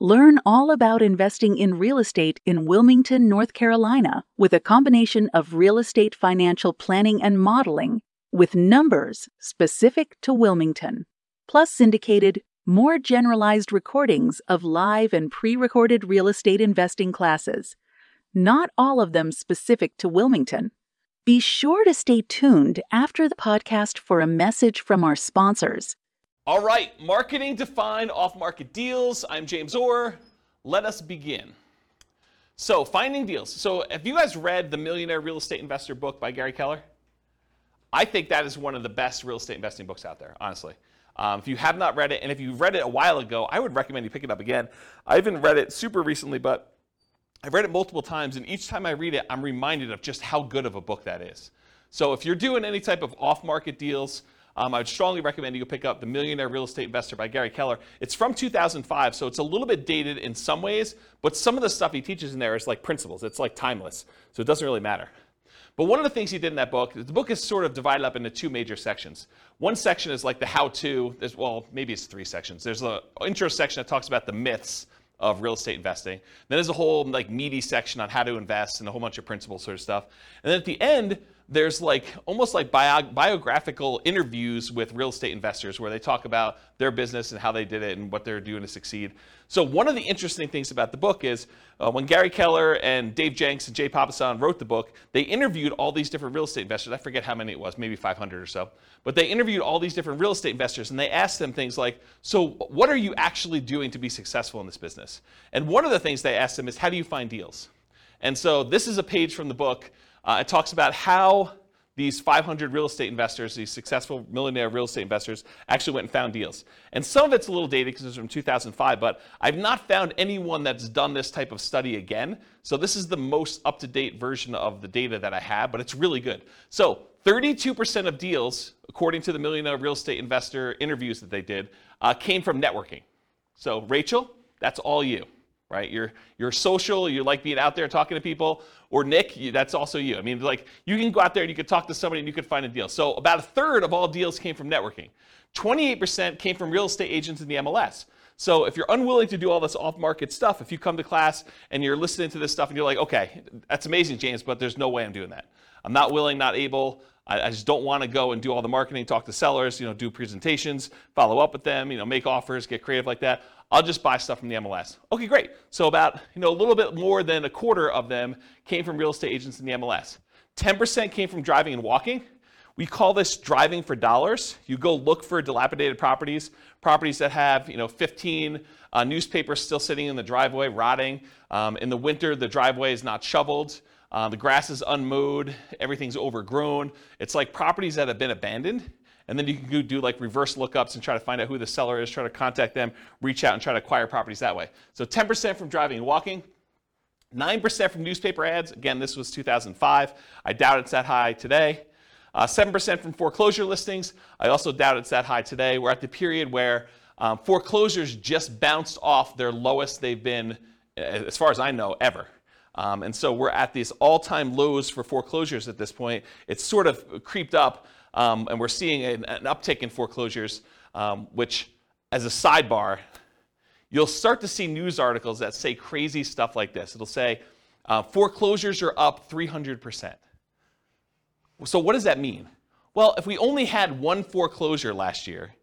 Learn all about investing in real estate in Wilmington, North Carolina, with a combination of real estate financial planning and modeling with numbers specific to Wilmington, plus syndicated, more generalized recordings of live and pre recorded real estate investing classes, not all of them specific to Wilmington. Be sure to stay tuned after the podcast for a message from our sponsors. All right, marketing to find off market deals. I'm James Orr. Let us begin. So, finding deals. So, have you guys read the Millionaire Real Estate Investor book by Gary Keller? I think that is one of the best real estate investing books out there, honestly. Um, if you have not read it, and if you read it a while ago, I would recommend you pick it up again. I haven't read it super recently, but I've read it multiple times, and each time I read it, I'm reminded of just how good of a book that is. So, if you're doing any type of off market deals, um, I would strongly recommend you pick up The Millionaire Real Estate Investor by Gary Keller. It's from 2005, so it's a little bit dated in some ways, but some of the stuff he teaches in there is like principles. It's like timeless, so it doesn't really matter. But one of the things he did in that book, the book is sort of divided up into two major sections. One section is like the how-to. There's well, maybe it's three sections. There's an intro section that talks about the myths of real estate investing. Then there's a whole like meaty section on how to invest and a whole bunch of principles sort of stuff. And then at the end, there's like almost like bio, biographical interviews with real estate investors where they talk about their business and how they did it and what they're doing to succeed. So one of the interesting things about the book is uh, when Gary Keller and Dave Jenks and Jay Papasan wrote the book, they interviewed all these different real estate investors. I forget how many it was, maybe 500 or so. But they interviewed all these different real estate investors and they asked them things like, so what are you actually doing to be successful in this business? And one of the things they asked them is, how do you find deals? And so this is a page from the book uh, it talks about how these 500 real estate investors, these successful millionaire real estate investors, actually went and found deals. And some of it's a little dated because it's from 2005, but I've not found anyone that's done this type of study again. So this is the most up to date version of the data that I have, but it's really good. So 32% of deals, according to the millionaire real estate investor interviews that they did, uh, came from networking. So, Rachel, that's all you right? You're you're social, you like being out there talking to people. Or Nick, you, that's also you. I mean, like you can go out there and you could talk to somebody and you could find a deal. So about a third of all deals came from networking. 28% came from real estate agents in the MLS. So if you're unwilling to do all this off-market stuff, if you come to class and you're listening to this stuff and you're like, okay, that's amazing, James, but there's no way I'm doing that. I'm not willing, not able. I, I just don't want to go and do all the marketing, talk to sellers, you know, do presentations, follow up with them, you know, make offers, get creative like that. I'll just buy stuff from the MLS. Okay, great. So about you know a little bit more than a quarter of them came from real estate agents in the MLS. 10% came from driving and walking. We call this driving for dollars. You go look for dilapidated properties, properties that have you know 15 uh, newspapers still sitting in the driveway, rotting. Um, in the winter, the driveway is not shoveled. Uh, the grass is unmowed, everything's overgrown. It's like properties that have been abandoned. And then you can do like reverse lookups and try to find out who the seller is, try to contact them, reach out and try to acquire properties that way. So 10% from driving and walking, 9% from newspaper ads. Again, this was 2005. I doubt it's that high today. Uh, 7% from foreclosure listings. I also doubt it's that high today. We're at the period where um, foreclosures just bounced off their lowest they've been, as far as I know, ever. Um, and so we're at these all time lows for foreclosures at this point. It's sort of creeped up, um, and we're seeing an, an uptick in foreclosures, um, which, as a sidebar, you'll start to see news articles that say crazy stuff like this. It'll say, uh, foreclosures are up 300%. So, what does that mean? Well, if we only had one foreclosure last year,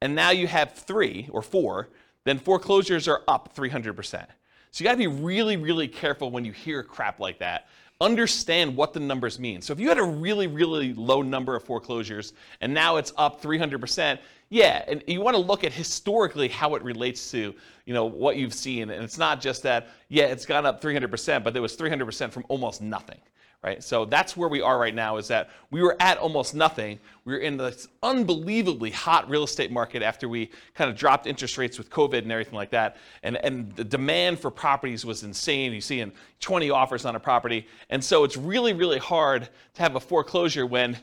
and now you have three or four, then foreclosures are up 300%. So you got to be really, really careful when you hear crap like that. Understand what the numbers mean. So if you had a really, really low number of foreclosures and now it's up 300%, yeah, and you want to look at historically how it relates to, you know, what you've seen. And it's not just that, yeah, it's gone up 300%, but there was 300% from almost nothing right? So that's where we are right now is that we were at almost nothing. We were in this unbelievably hot real estate market after we kind of dropped interest rates with COVID and everything like that. And, and the demand for properties was insane. You see in 20 offers on a property. And so it's really, really hard to have a foreclosure when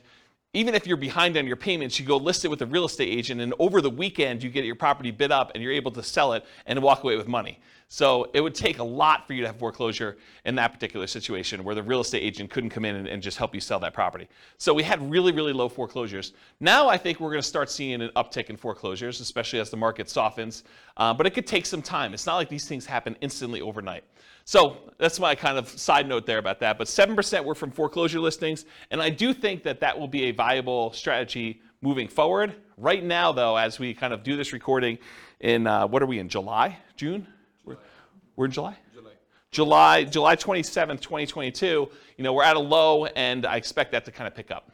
even if you're behind on your payments, you go list it with a real estate agent, and over the weekend, you get your property bid up and you're able to sell it and walk away with money. So it would take a lot for you to have foreclosure in that particular situation where the real estate agent couldn't come in and, and just help you sell that property. So we had really, really low foreclosures. Now I think we're going to start seeing an uptick in foreclosures, especially as the market softens. Uh, but it could take some time. It's not like these things happen instantly overnight. So that's my kind of side note there about that. But 7% were from foreclosure listings, and I do think that that will be a viable strategy moving forward. Right now, though, as we kind of do this recording in, uh, what are we in, July, June? We're in July? July. July, July 27th, 2022. You know, we're at a low, and I expect that to kind of pick up.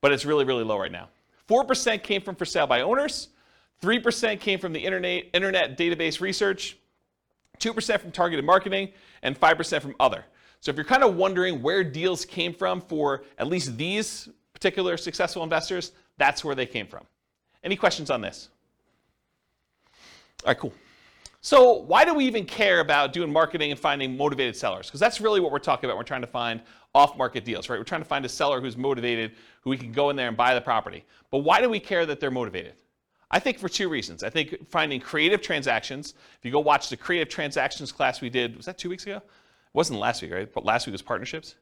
But it's really, really low right now. 4% came from for sale by owners. 3% came from the internet, internet database research. 2% from targeted marketing, and 5% from other. So if you're kind of wondering where deals came from for at least these particular successful investors, that's where they came from. Any questions on this? All right, cool. So why do we even care about doing marketing and finding motivated sellers? Because that's really what we're talking about. We're trying to find off-market deals, right? We're trying to find a seller who's motivated, who we can go in there and buy the property. But why do we care that they're motivated? I think for two reasons. I think finding creative transactions. If you go watch the creative transactions class we did, was that two weeks ago? It wasn't last week, right? But last week was partnerships.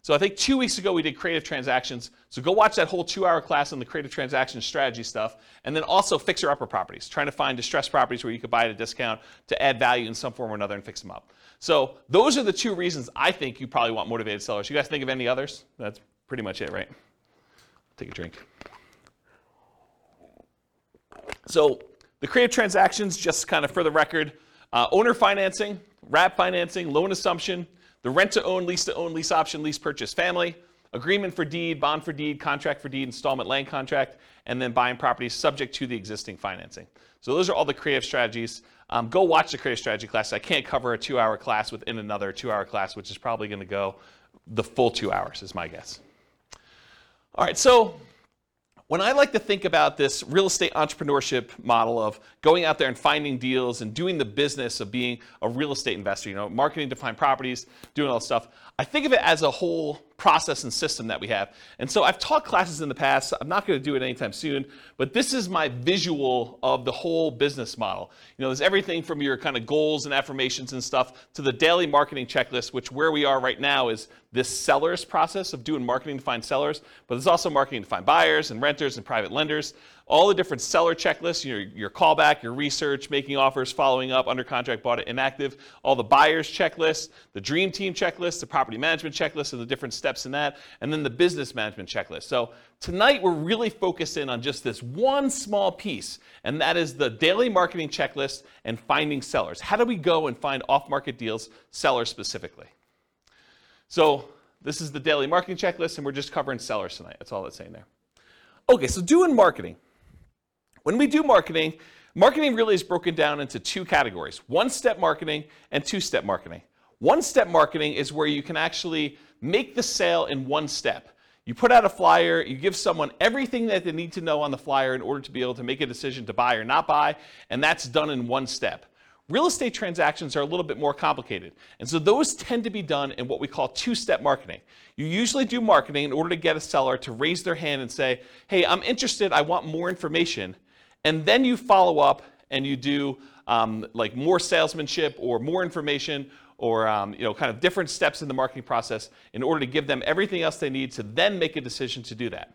So I think two weeks ago we did creative transactions. So go watch that whole two-hour class on the creative transaction strategy stuff, and then also fixer-upper properties, trying to find distressed properties where you could buy at a discount to add value in some form or another and fix them up. So those are the two reasons I think you probably want motivated sellers. You guys think of any others? That's pretty much it, right? Take a drink. So the creative transactions, just kind of for the record, uh, owner financing, wrap financing, loan assumption, the rent to own, lease to own, lease option, lease purchase family, agreement for deed, bond for deed, contract for deed, installment land contract, and then buying properties subject to the existing financing. So those are all the creative strategies. Um, go watch the creative strategy class. I can't cover a two hour class within another two hour class, which is probably going to go the full two hours, is my guess. All right, so when I like to think about this real estate entrepreneurship model of going out there and finding deals and doing the business of being a real estate investor, you know, marketing to find properties, doing all this stuff, I think of it as a whole process and system that we have. And so I've taught classes in the past. I'm not going to do it anytime soon, but this is my visual of the whole business model. You know, there's everything from your kind of goals and affirmations and stuff to the daily marketing checklist, which where we are right now is this sellers process of doing marketing to find sellers, but there's also marketing to find buyers and renters and private lenders all the different seller checklists, your, your callback, your research, making offers, following up, under contract, bought it, inactive, all the buyers checklist, the dream team checklist, the property management checklist, and the different steps in that, and then the business management checklist. So tonight we're really focused in on just this one small piece, and that is the daily marketing checklist and finding sellers. How do we go and find off-market deals, sellers specifically? So this is the daily marketing checklist, and we're just covering sellers tonight. That's all it's saying there. Okay, so doing marketing. When we do marketing, marketing really is broken down into two categories one step marketing and two step marketing. One step marketing is where you can actually make the sale in one step. You put out a flyer, you give someone everything that they need to know on the flyer in order to be able to make a decision to buy or not buy, and that's done in one step. Real estate transactions are a little bit more complicated. And so those tend to be done in what we call two step marketing. You usually do marketing in order to get a seller to raise their hand and say, Hey, I'm interested, I want more information and then you follow up and you do um, like more salesmanship or more information or um, you know kind of different steps in the marketing process in order to give them everything else they need to then make a decision to do that.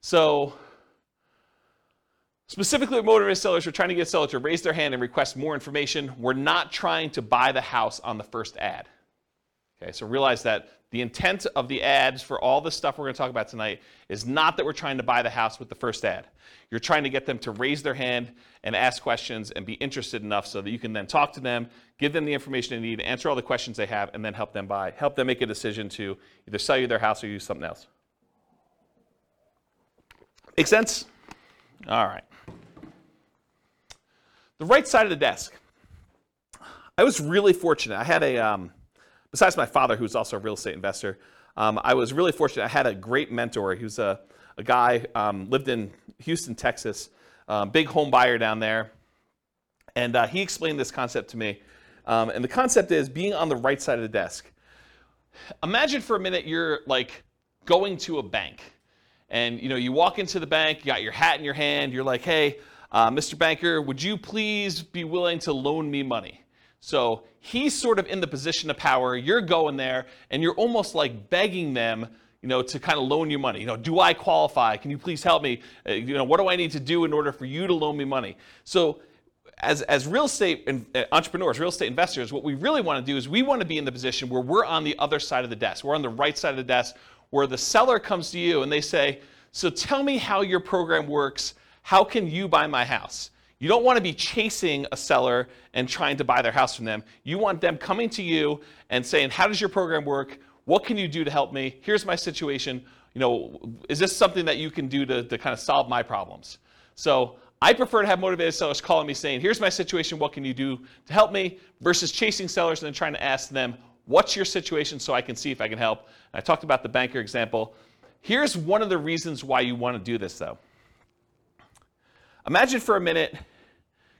So specifically motivated sellers, we're trying to get sellers to raise their hand and request more information. We're not trying to buy the house on the first ad. Okay, so realize that the intent of the ads for all the stuff we're going to talk about tonight is not that we're trying to buy the house with the first ad. You're trying to get them to raise their hand and ask questions and be interested enough so that you can then talk to them, give them the information they need, answer all the questions they have, and then help them buy, help them make a decision to either sell you their house or use something else. Make sense? All right. The right side of the desk. I was really fortunate. I had a, um, besides my father, who's also a real estate investor, Um, I was really fortunate. I had a great mentor. He was a, a guy, um, lived in Houston, Texas, um, big home buyer down there. And uh, he explained this concept to me. Um, and the concept is being on the right side of the desk. Imagine for a minute you're like going to a bank. And you know, you walk into the bank, you got your hat in your hand, you're like, hey, uh, Mr. Banker, would you please be willing to loan me money? So he's sort of in the position of power. You're going there, and you're almost like begging them, you know, to kind of loan you money. You know, do I qualify? Can you please help me? Uh, you know, what do I need to do in order for you to loan me money? So as, as real estate uh, entrepreneurs, real estate investors, what we really want to do is we want to be in the position where we're on the other side of the desk. We're on the right side of the desk where the seller comes to you and they say, So tell me how your program works. How can you buy my house? You don't want to be chasing a seller and trying to buy their house from them. You want them coming to you and saying, How does your program work? What can you do to help me? Here's my situation. You know, is this something that you can do to, to kind of solve my problems? So I prefer to have motivated sellers calling me saying, Here's my situation, what can you do to help me? versus chasing sellers and then trying to ask them, What's your situation so I can see if I can help? And I talked about the banker example. Here's one of the reasons why you want to do this, though. Imagine for a minute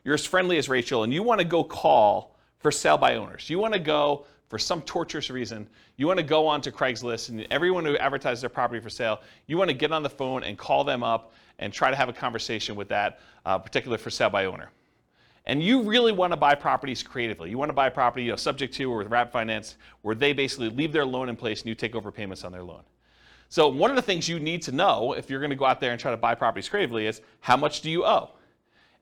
you're as friendly as Rachel and you want to go call for sale by owners. You want to go for some torturous reason, you want to go onto Craigslist and everyone who advertises their property for sale, you want to get on the phone and call them up and try to have a conversation with that uh, particular for sale by owner. And you really want to buy properties creatively. You want to buy property, you know, subject to or with wrap finance, where they basically leave their loan in place and you take over payments on their loan. So one of the things you need to know if you're going to go out there and try to buy properties creatively is how much do you owe?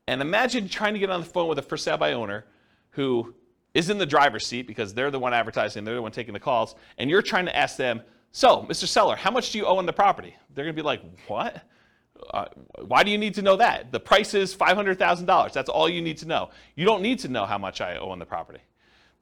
And imagine trying to get on the phone with a for sale by owner who is in the driver's seat because they're the one advertising, they're the one taking the calls, and you're trying to ask them, so, Mr. Seller, how much do you owe on the property? They're going to be like, what? Uh, why do you need to know that? The price is $500,000. That's all you need to know. You don't need to know how much I owe on the property.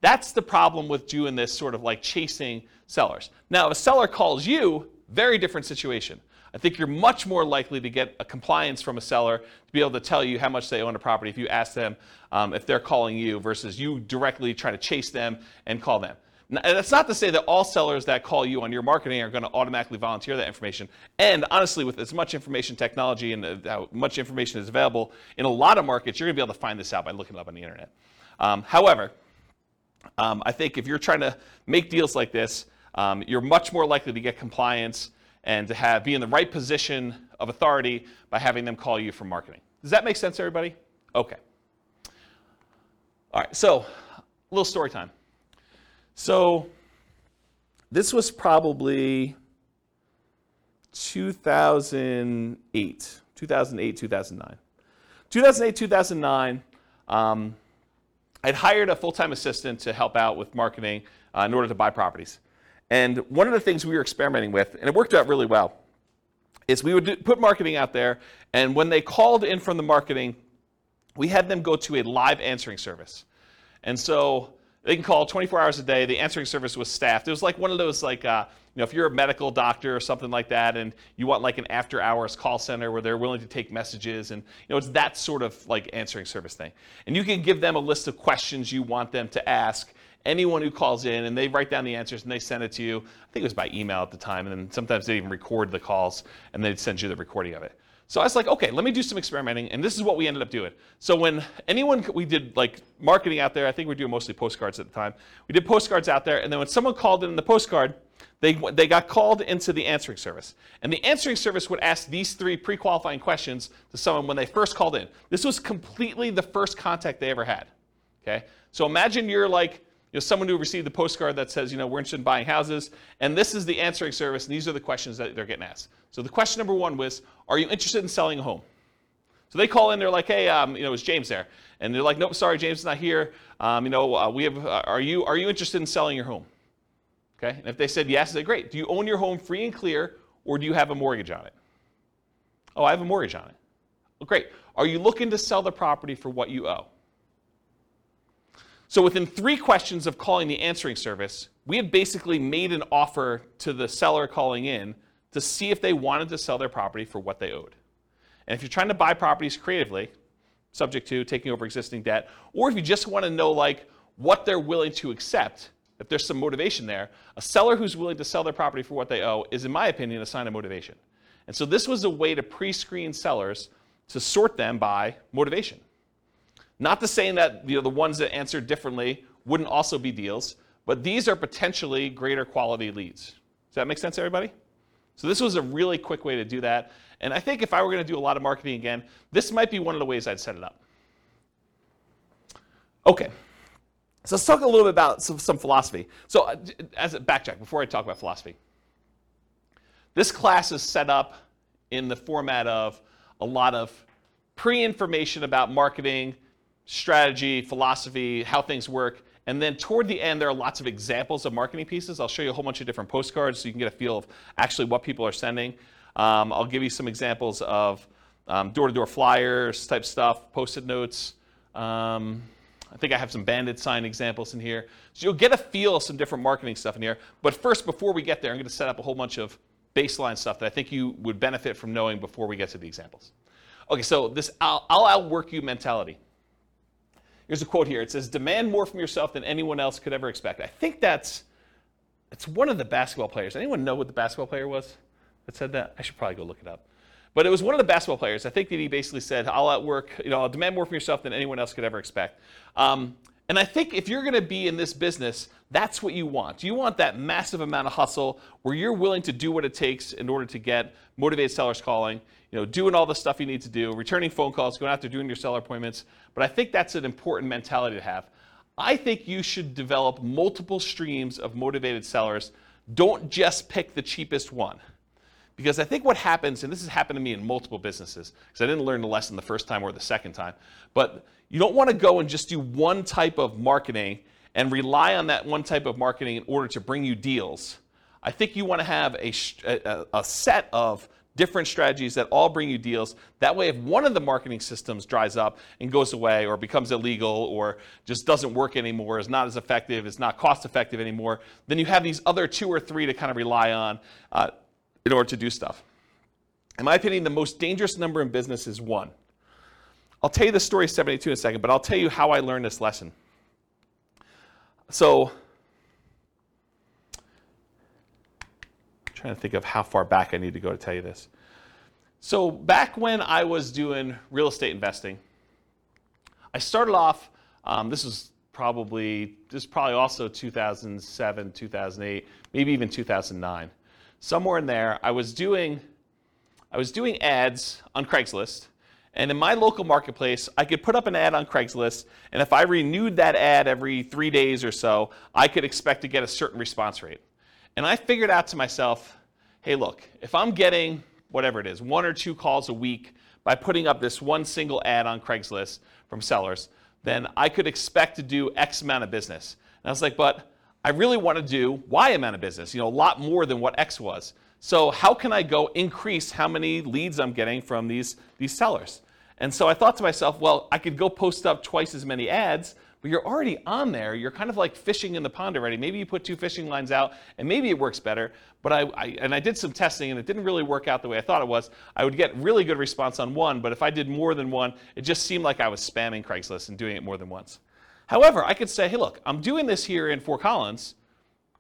That's the problem with doing this sort of like chasing sellers. Now, if a seller calls you, very different situation. I think you're much more likely to get a compliance from a seller to be able to tell you how much they own a property if you ask them um, if they're calling you versus you directly trying to chase them and call them. Now, that's not to say that all sellers that call you on your marketing are going to automatically volunteer that information. And honestly, with as much information technology and uh, how much information is available in a lot of markets, you're going to be able to find this out by looking it up on the internet. Um, however, um, I think if you're trying to make deals like this, um, you're much more likely to get compliance and to have be in the right position of authority by having them call you for marketing. Does that make sense, everybody? Okay. All right, so a little story time. So this was probably 2008, 2008, 2009. 2008, 2009, um, I'd hired a full time assistant to help out with marketing uh, in order to buy properties. And one of the things we were experimenting with, and it worked out really well, is we would do, put marketing out there, and when they called in from the marketing, we had them go to a live answering service. And so they can call 24 hours a day. The answering service was staffed. It was like one of those, like, uh, you know, if you're a medical doctor or something like that, and you want like an after-hours call center where they're willing to take messages, and you know, it's that sort of like answering service thing. And you can give them a list of questions you want them to ask, anyone who calls in and they write down the answers and they send it to you. I think it was by email at the time, and then sometimes they even record the calls and they'd send you the recording of it. So I was like, okay, let me do some experimenting, and this is what we ended up doing. So when anyone, we did like marketing out there, I think we were doing mostly postcards at the time. We did postcards out there, and then when someone called in the postcard, they, they got called into the answering service. And the answering service would ask these three pre qualifying questions to someone when they first called in. This was completely the first contact they ever had. Okay? So imagine you're like know, someone who received the postcard that says, you know, we're interested in buying houses, and this is the answering service, and these are the questions that they're getting asked. So the question number one was, are you interested in selling a home? So they call in, they're like, hey, um, you know, is James there? And they're like, nope, sorry, James is not here. Um, you know, uh, we have, uh, are you are you interested in selling your home? Okay, and if they said yes, they great. Do you own your home free and clear, or do you have a mortgage on it? Oh, I have a mortgage on it. Well, great. Are you looking to sell the property for what you owe? So within three questions of calling the answering service, we had basically made an offer to the seller calling in to see if they wanted to sell their property for what they owed. And if you're trying to buy properties creatively, subject to taking over existing debt, or if you just want to know like what they're willing to accept, if there's some motivation there, a seller who's willing to sell their property for what they owe is, in my opinion, a sign of motivation. And so this was a way to pre screen sellers to sort them by motivation. Not to say that you know, the ones that answered differently wouldn't also be deals, but these are potentially greater quality leads. Does that make sense, everybody? So this was a really quick way to do that. And I think if I were going to do a lot of marketing again, this might be one of the ways I'd set it up. Okay. So let's talk a little bit about some, some philosophy. So uh, as a backtrack, before I talk about philosophy, this class is set up in the format of a lot of pre-information about marketing, strategy, philosophy, how things work. And then toward the end, there are lots of examples of marketing pieces. I'll show you a whole bunch of different postcards so you can get a feel of actually what people are sending. Um, I'll give you some examples of um, door-to-door flyers type stuff, post-it notes. Um, I think I have some bandit sign examples in here. So you'll get a feel of some different marketing stuff in here. But first, before we get there, I'm going to set up a whole bunch of baseline stuff that I think you would benefit from knowing before we get to the examples. Okay, so this I'll, I'll outwork you mentality. Here's a quote here. It says, "Demand more from yourself than anyone else could ever expect." I think that's it's one of the basketball players. Anyone know what the basketball player was that said that? I should probably go look it up. But it was one of the basketball players. I think that he basically said, "I'll outwork, you know, I'll demand more from yourself than anyone else could ever expect." Um, and I think if you're going to be in this business, that's what you want. You want that massive amount of hustle where you're willing to do what it takes in order to get motivated sellers calling, you know, doing all the stuff you need to do, returning phone calls, going out there doing your seller appointments. But I think that's an important mentality to have. I think you should develop multiple streams of motivated sellers. Don't just pick the cheapest one. Because I think what happens, and this has happened to me in multiple businesses, because I didn't learn the lesson the first time or the second time, but you don't want to go and just do one type of marketing and rely on that one type of marketing in order to bring you deals. I think you want to have a, a, a set of different strategies that all bring you deals. That way, if one of the marketing systems dries up and goes away or becomes illegal or just doesn't work anymore, is not as effective, is not cost effective anymore, then you have these other two or three to kind of rely on uh, in order to do stuff. In my opinion, the most dangerous number in business is one. I'll tell you the story of 72 in a second, but I'll tell you how I learned this lesson. So, I'm trying to think of how far back I need to go to tell you this. So, back when I was doing real estate investing, I started off, um, this was probably, this is probably also 2007, 2008, maybe even 2009. Somewhere in there, I was doing, I was doing ads on Craigslist and in my local marketplace, I could put up an ad on Craigslist, and if I renewed that ad every three days or so, I could expect to get a certain response rate. And I figured out to myself, hey, look, if I'm getting whatever it is, one or two calls a week by putting up this one single ad on Craigslist from sellers, then I could expect to do X amount of business. And I was like, but I really want to do Y amount of business, you know, a lot more than what X was. So how can I go increase how many leads I'm getting from these, these sellers? And so I thought to myself, well, I could go post up twice as many ads, but you're already on there. You're kind of like fishing in the pond already. Maybe you put two fishing lines out and maybe it works better. But I, I, and I did some testing and it didn't really work out the way I thought it was. I would get really good response on one, but if I did more than one, it just seemed like I was spamming Craigslist and doing it more than once. However, I could say, hey, look, I'm doing this here in Fort Collins.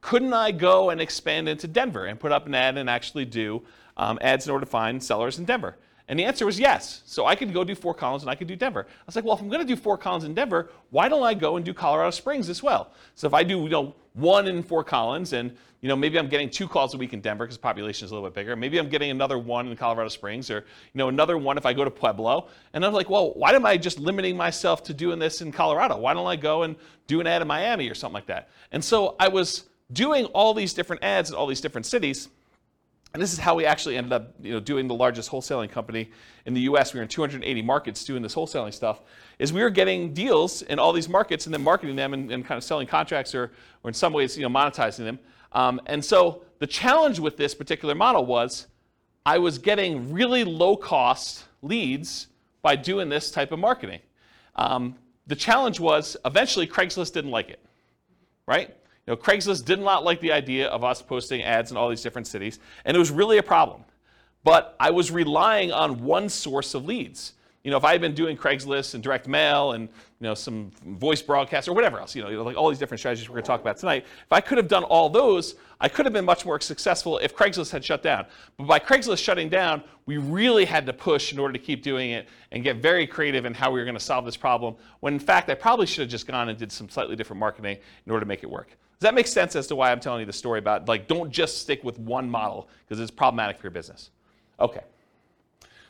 Couldn't I go and expand into Denver and put up an ad and actually do um, ads in order to find sellers in Denver? And the answer was yes. So I could go do Fort Collins and I could do Denver. I was like, well, if I'm going to do Fort Collins and Denver, why don't I go and do Colorado Springs as well? So if I do, you know, one in Fort Collins and, you know, maybe I'm getting two calls a week in Denver because the population is a little bit bigger. Maybe I'm getting another one in Colorado Springs or, you know, another one if I go to Pueblo. And I'm like, well, why am I just limiting myself to doing this in Colorado? Why don't I go and do an ad in Miami or something like that? And so I was doing all these different ads in all these different cities and this is how we actually ended up you know, doing the largest wholesaling company in the US. We were in 280 markets doing this wholesaling stuff. Is we were getting deals in all these markets and then marketing them and, and kind of selling contracts or, or in some ways you know, monetizing them. Um, and so the challenge with this particular model was I was getting really low cost leads by doing this type of marketing. Um, the challenge was eventually Craigslist didn't like it, right? You know, Craigslist did not like the idea of us posting ads in all these different cities, and it was really a problem. But I was relying on one source of leads. you know, if I had been doing Craigslist and direct mail and, you know, some voice broadcast or whatever else, you know, like all these different strategies we're going to talk about tonight, if I could have done all those, I could have been much more successful if Craigslist had shut down. But by Craigslist shutting down, we really had to push in order to keep doing it and get very creative in how we were going to solve this problem, when in fact, I probably should have just gone and did some slightly different marketing in order to make it work. Does that make sense as to why I'm telling you the story about, like, don't just stick with one model because it's problematic for your business? Okay.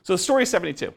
So the story is 72.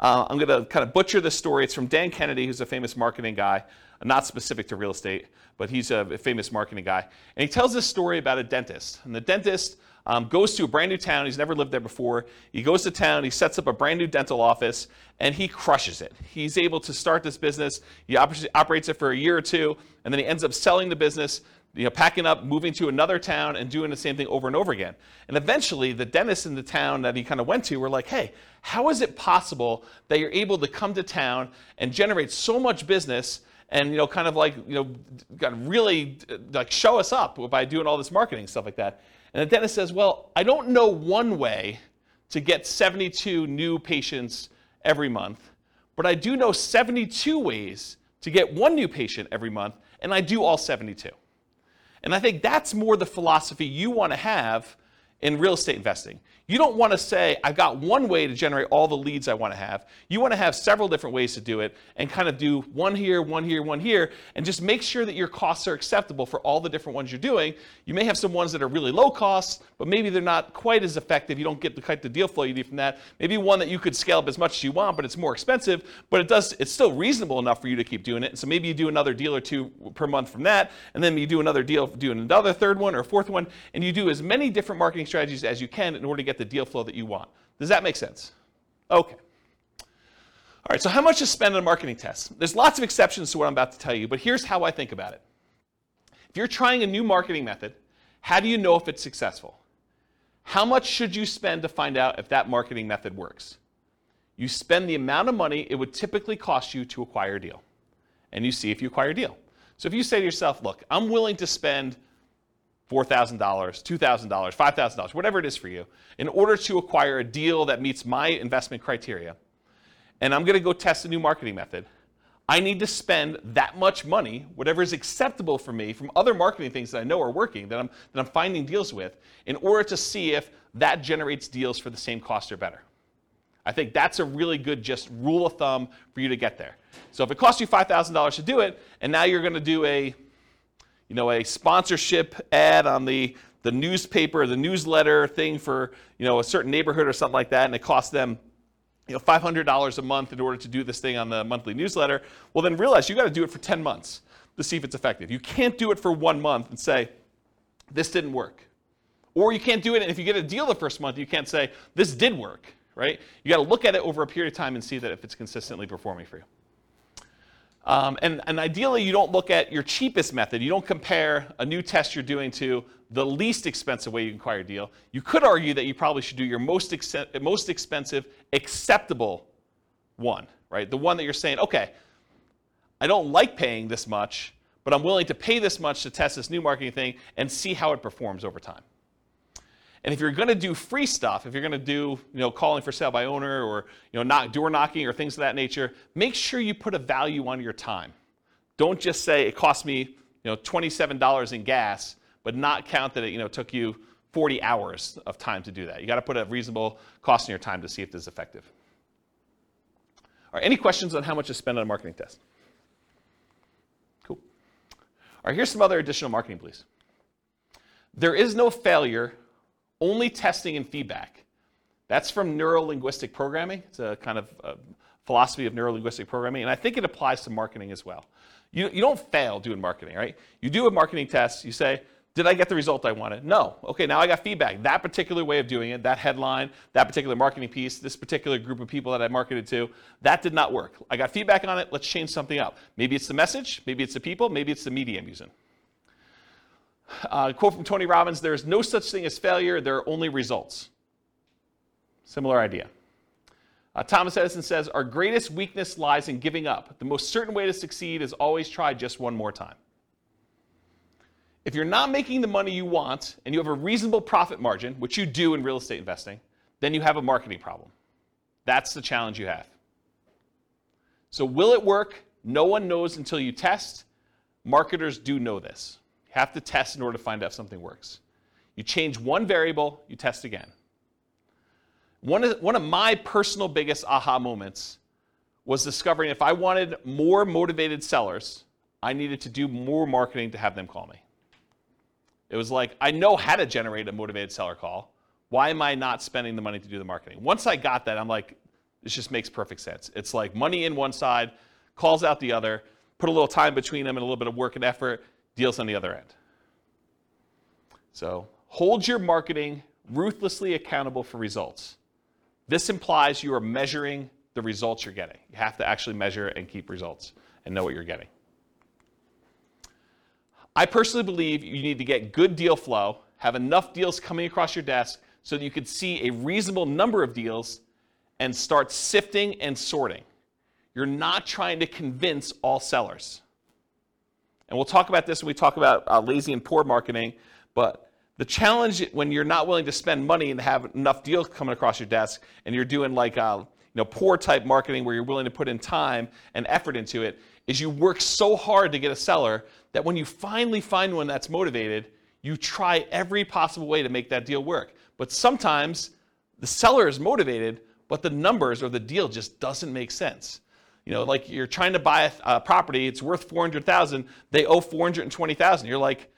Uh, I'm going to kind of butcher this story. It's from Dan Kennedy, who's a famous marketing guy, not specific to real estate, but he's a famous marketing guy. And he tells this story about a dentist. And the dentist um, goes to a brand new town. He's never lived there before. He goes to town, he sets up a brand new dental office, and he crushes it. He's able to start this business. He op- operates it for a year or two, and then he ends up selling the business you know, packing up, moving to another town, and doing the same thing over and over again. And eventually, the dentists in the town that he kind of went to were like, hey, how is it possible that you're able to come to town and generate so much business and, you know, kind of like, you know, got really like show us up by doing all this marketing, stuff like that? And the dentist says, well, I don't know one way to get 72 new patients every month, but I do know 72 ways to get one new patient every month, and I do all 72. And I think that's more the philosophy you want to have in real estate investing. You don't want to say, I've got one way to generate all the leads I want to have. You want to have several different ways to do it and kind of do one here, one here, one here, and just make sure that your costs are acceptable for all the different ones you're doing. You may have some ones that are really low cost, but maybe they're not quite as effective. You don't get the kind of deal flow you need from that. Maybe one that you could scale up as much as you want, but it's more expensive, but it does it's still reasonable enough for you to keep doing it. And so maybe you do another deal or two per month from that, and then you do another deal, do another third one or fourth one, and you do as many different marketing strategies as you can in order to get the deal flow that you want. Does that make sense? Okay. All right, so how much to spend on a marketing test? There's lots of exceptions to what I'm about to tell you, but here's how I think about it. If you're trying a new marketing method, how do you know if it's successful? How much should you spend to find out if that marketing method works? You spend the amount of money it would typically cost you to acquire a deal, and you see if you acquire a deal. So if you say to yourself, look, I'm willing to spend $4,000, $2,000, $5,000, whatever it is for you, in order to acquire a deal that meets my investment criteria, and I'm going to go test a new marketing method, I need to spend that much money, whatever is acceptable for me from other marketing things that I know are working, that I'm, that I'm finding deals with, in order to see if that generates deals for the same cost or better. I think that's a really good just rule of thumb for you to get there. So if it costs you $5,000 to do it, and now you're going to do a you know, a sponsorship ad on the, the newspaper, the newsletter thing for, you know, a certain neighborhood or something like that, and it costs them, you know, $500 a month in order to do this thing on the monthly newsletter, well, then realize you got to do it for 10 months to see if it's effective. You can't do it for one month and say, this didn't work. Or you can't do it, and if you get a deal the first month, you can't say, this did work, right? You got to look at it over a period of time and see that if it's consistently performing for you. Um, and, and, ideally, you don't look at your cheapest method. You don't compare a new test you're doing to the least expensive way you can acquire a deal. You could argue that you probably should do your most, ex- most expensive, acceptable one, right? The one that you're saying, okay, I don't like paying this much, but I'm willing to pay this much to test this new marketing thing and see how it performs over time. And if you're going to do free stuff, if you're going to do, you know, calling for sale by owner or, you know, knock, door knocking or things of that nature, make sure you put a value on your time. Don't just say it cost me, you know, $27 in gas, but not count that it, you know, took you 40 hours of time to do that. You got to put a reasonable cost in your time to see if this is effective. All right, any questions on how much to spend on a marketing test? Cool. All right, here's some other additional marketing, please. There is no failure only testing and feedback. That's from neuro-linguistic programming. It's a kind of a philosophy of neuro-linguistic programming, and I think it applies to marketing as well. You, you don't fail doing marketing, right? You do a marketing test, you say, did I get the result I wanted? No. Okay, now I got feedback. That particular way of doing it, that headline, that particular marketing piece, this particular group of people that I marketed to, that did not work. I got feedback on it, let's change something up. Maybe it's the message, maybe it's the people, maybe it's the media I'm using. Uh, quote from Tony Robbins There is no such thing as failure, there are only results. Similar idea. Uh, Thomas Edison says, Our greatest weakness lies in giving up. The most certain way to succeed is always try just one more time. If you're not making the money you want and you have a reasonable profit margin, which you do in real estate investing, then you have a marketing problem. That's the challenge you have. So, will it work? No one knows until you test. Marketers do know this. Have to test in order to find out if something works. You change one variable, you test again. One of, one of my personal biggest aha moments was discovering if I wanted more motivated sellers, I needed to do more marketing to have them call me. It was like, I know how to generate a motivated seller call. Why am I not spending the money to do the marketing? Once I got that, I'm like, this just makes perfect sense. It's like money in one side, calls out the other, put a little time between them and a little bit of work and effort, deals on the other end. So hold your marketing ruthlessly accountable for results. This implies you are measuring the results you're getting. You have to actually measure and keep results and know what you're getting. I personally believe you need to get good deal flow, have enough deals coming across your desk so that you can see a reasonable number of deals and start sifting and sorting. You're not trying to convince all sellers. And we'll talk about this when we talk about uh, lazy and poor marketing, but the challenge when you're not willing to spend money and have enough deals coming across your desk and you're doing like uh, you know, poor type marketing where you're willing to put in time and effort into it is you work so hard to get a seller that when you finally find one that's motivated, you try every possible way to make that deal work. But sometimes the seller is motivated, but the numbers or the deal just doesn't make sense. You know, like you're trying to buy a, a property, it's worth 400,000, they owe 420,000. You're like,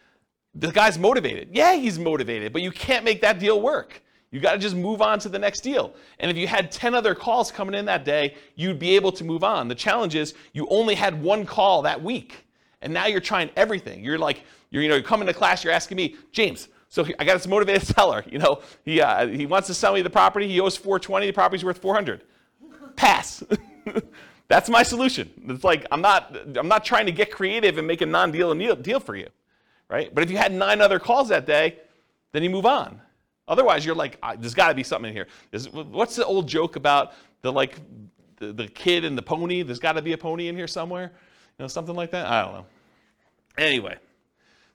the guy's motivated. Yeah, he's motivated, but you can't make that deal work. You got to just move on to the next deal. And if you had 10 other calls coming in that day, you'd be able to move on. The challenge is you only had one call that week. And now you're trying everything. You're like, you're, you know, you're coming to class, you're asking me, James, so I got this motivated seller. You know, he, uh, he wants to sell me the property. He owes 420. The property's worth 400. Pass. That's my solution. It's like I'm not I'm not trying to get creative and make a non-deal a deal for you, right? But if you had nine other calls that day, then you move on. Otherwise, you're like, there's got to be something in here. What's the old joke about the like the, the kid and the pony? There's got to be a pony in here somewhere, you know, something like that. I don't know. Anyway,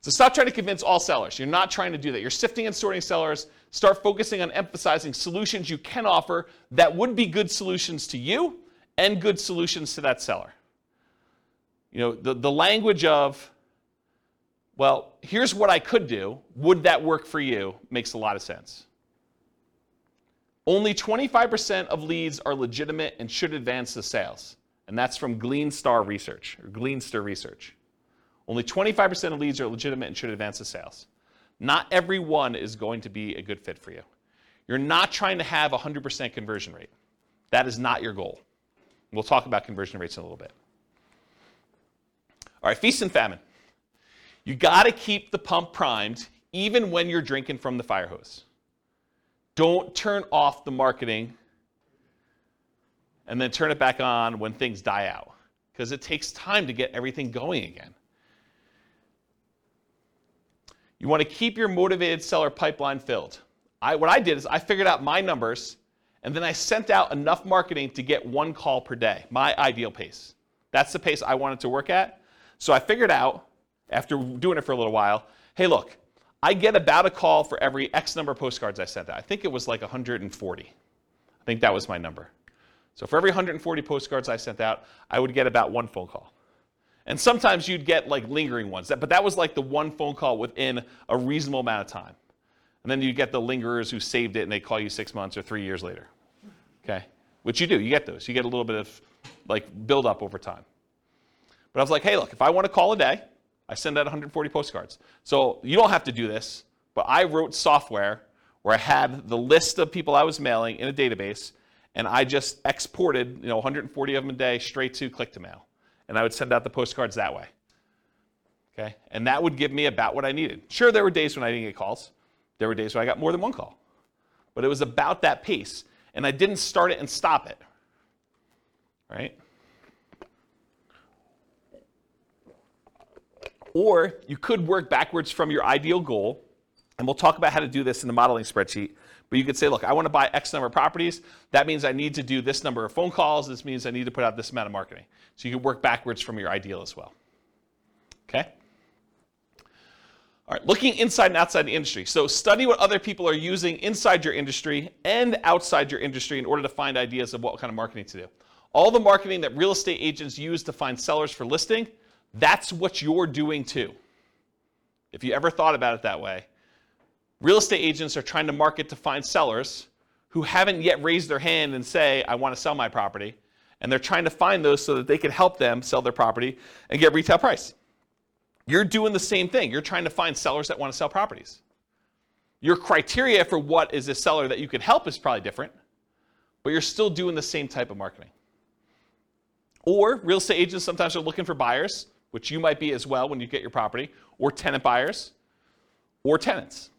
so stop trying to convince all sellers. You're not trying to do that. You're sifting and sorting sellers. Start focusing on emphasizing solutions you can offer that would be good solutions to you and good solutions to that seller. You know, the, the language of, well, here's what I could do. Would that work for you? Makes a lot of sense. Only 25% of leads are legitimate and should advance the sales. And that's from Gleanstar Research or Gleanster Research. Only 25% of leads are legitimate and should advance the sales. Not every one is going to be a good fit for you. You're not trying to have a 100% conversion rate. That is not your goal. We'll talk about conversion rates in a little bit. All right, feast and famine. You got to keep the pump primed even when you're drinking from the fire hose. Don't turn off the marketing and then turn it back on when things die out because it takes time to get everything going again. You want to keep your motivated seller pipeline filled. I, what I did is I figured out my numbers and then I sent out enough marketing to get one call per day, my ideal pace. That's the pace I wanted to work at. So I figured out, after doing it for a little while, hey, look, I get about a call for every X number of postcards I sent out. I think it was like 140. I think that was my number. So for every 140 postcards I sent out, I would get about one phone call. And sometimes you'd get like lingering ones, but that was like the one phone call within a reasonable amount of time. And then you get the lingerers who saved it and they call you six months or three years later. Okay? Which you do, you get those. You get a little bit of like build up over time. But I was like, hey, look, if I want to call a day, I send out 140 postcards. So you don't have to do this, but I wrote software where I had the list of people I was mailing in a database, and I just exported, you know, 140 of them a day straight to click to mail and I would send out the postcards that way. Okay? And that would give me about what I needed. Sure, there were days when I didn't get calls. There were days when I got more than one call. But it was about that pace. And I didn't start it and stop it. Right? Or you could work backwards from your ideal goal. And we'll talk about how to do this in the modeling spreadsheet. But you could say, look, I want to buy X number of properties. That means I need to do this number of phone calls. This means I need to put out this amount of marketing. So you can work backwards from your ideal as well. Okay? All right, looking inside and outside the industry. So study what other people are using inside your industry and outside your industry in order to find ideas of what kind of marketing to do. All the marketing that real estate agents use to find sellers for listing, that's what you're doing too. If you ever thought about it that way, real estate agents are trying to market to find sellers who haven't yet raised their hand and say, I want to sell my property. And they're trying to find those so that they can help them sell their property and get retail price. You're doing the same thing. You're trying to find sellers that want to sell properties. Your criteria for what is a seller that you could help is probably different, but you're still doing the same type of marketing. Or real estate agents sometimes are looking for buyers, which you might be as well when you get your property, or tenant buyers, or tenants.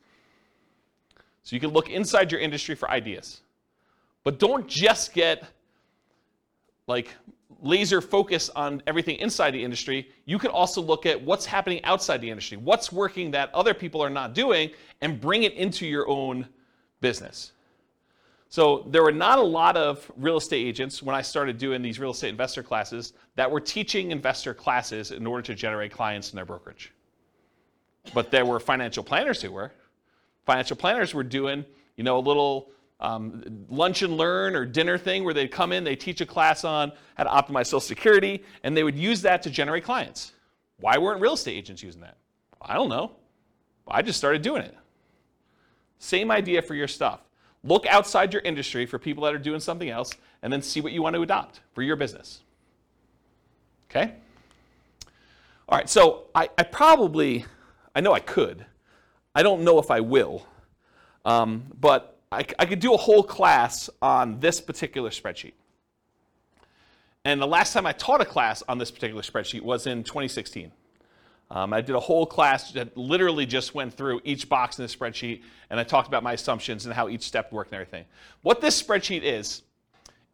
So you can look inside your industry for ideas. But don't just get like laser focus on everything inside the industry, you can also look at what's happening outside the industry, what's working that other people are not doing, and bring it into your own business. So there were not a lot of real estate agents when I started doing these real estate investor classes that were teaching investor classes in order to generate clients in their brokerage. But there were financial planners who were. Financial planners were doing, you know, a little um, lunch and learn or dinner thing where they'd come in, they teach a class on how to optimize Social Security, and they would use that to generate clients. Why weren't real estate agents using that? I don't know. I just started doing it. Same idea for your stuff. Look outside your industry for people that are doing something else, and then see what you want to adopt for your business. Okay? All right, so I, I probably, I know I could. I don't know if I will. Um, but I, I could do a whole class on this particular spreadsheet. And the last time I taught a class on this particular spreadsheet was in 2016. Um, I did a whole class that literally just went through each box in the spreadsheet, and I talked about my assumptions and how each step worked and everything. What this spreadsheet is,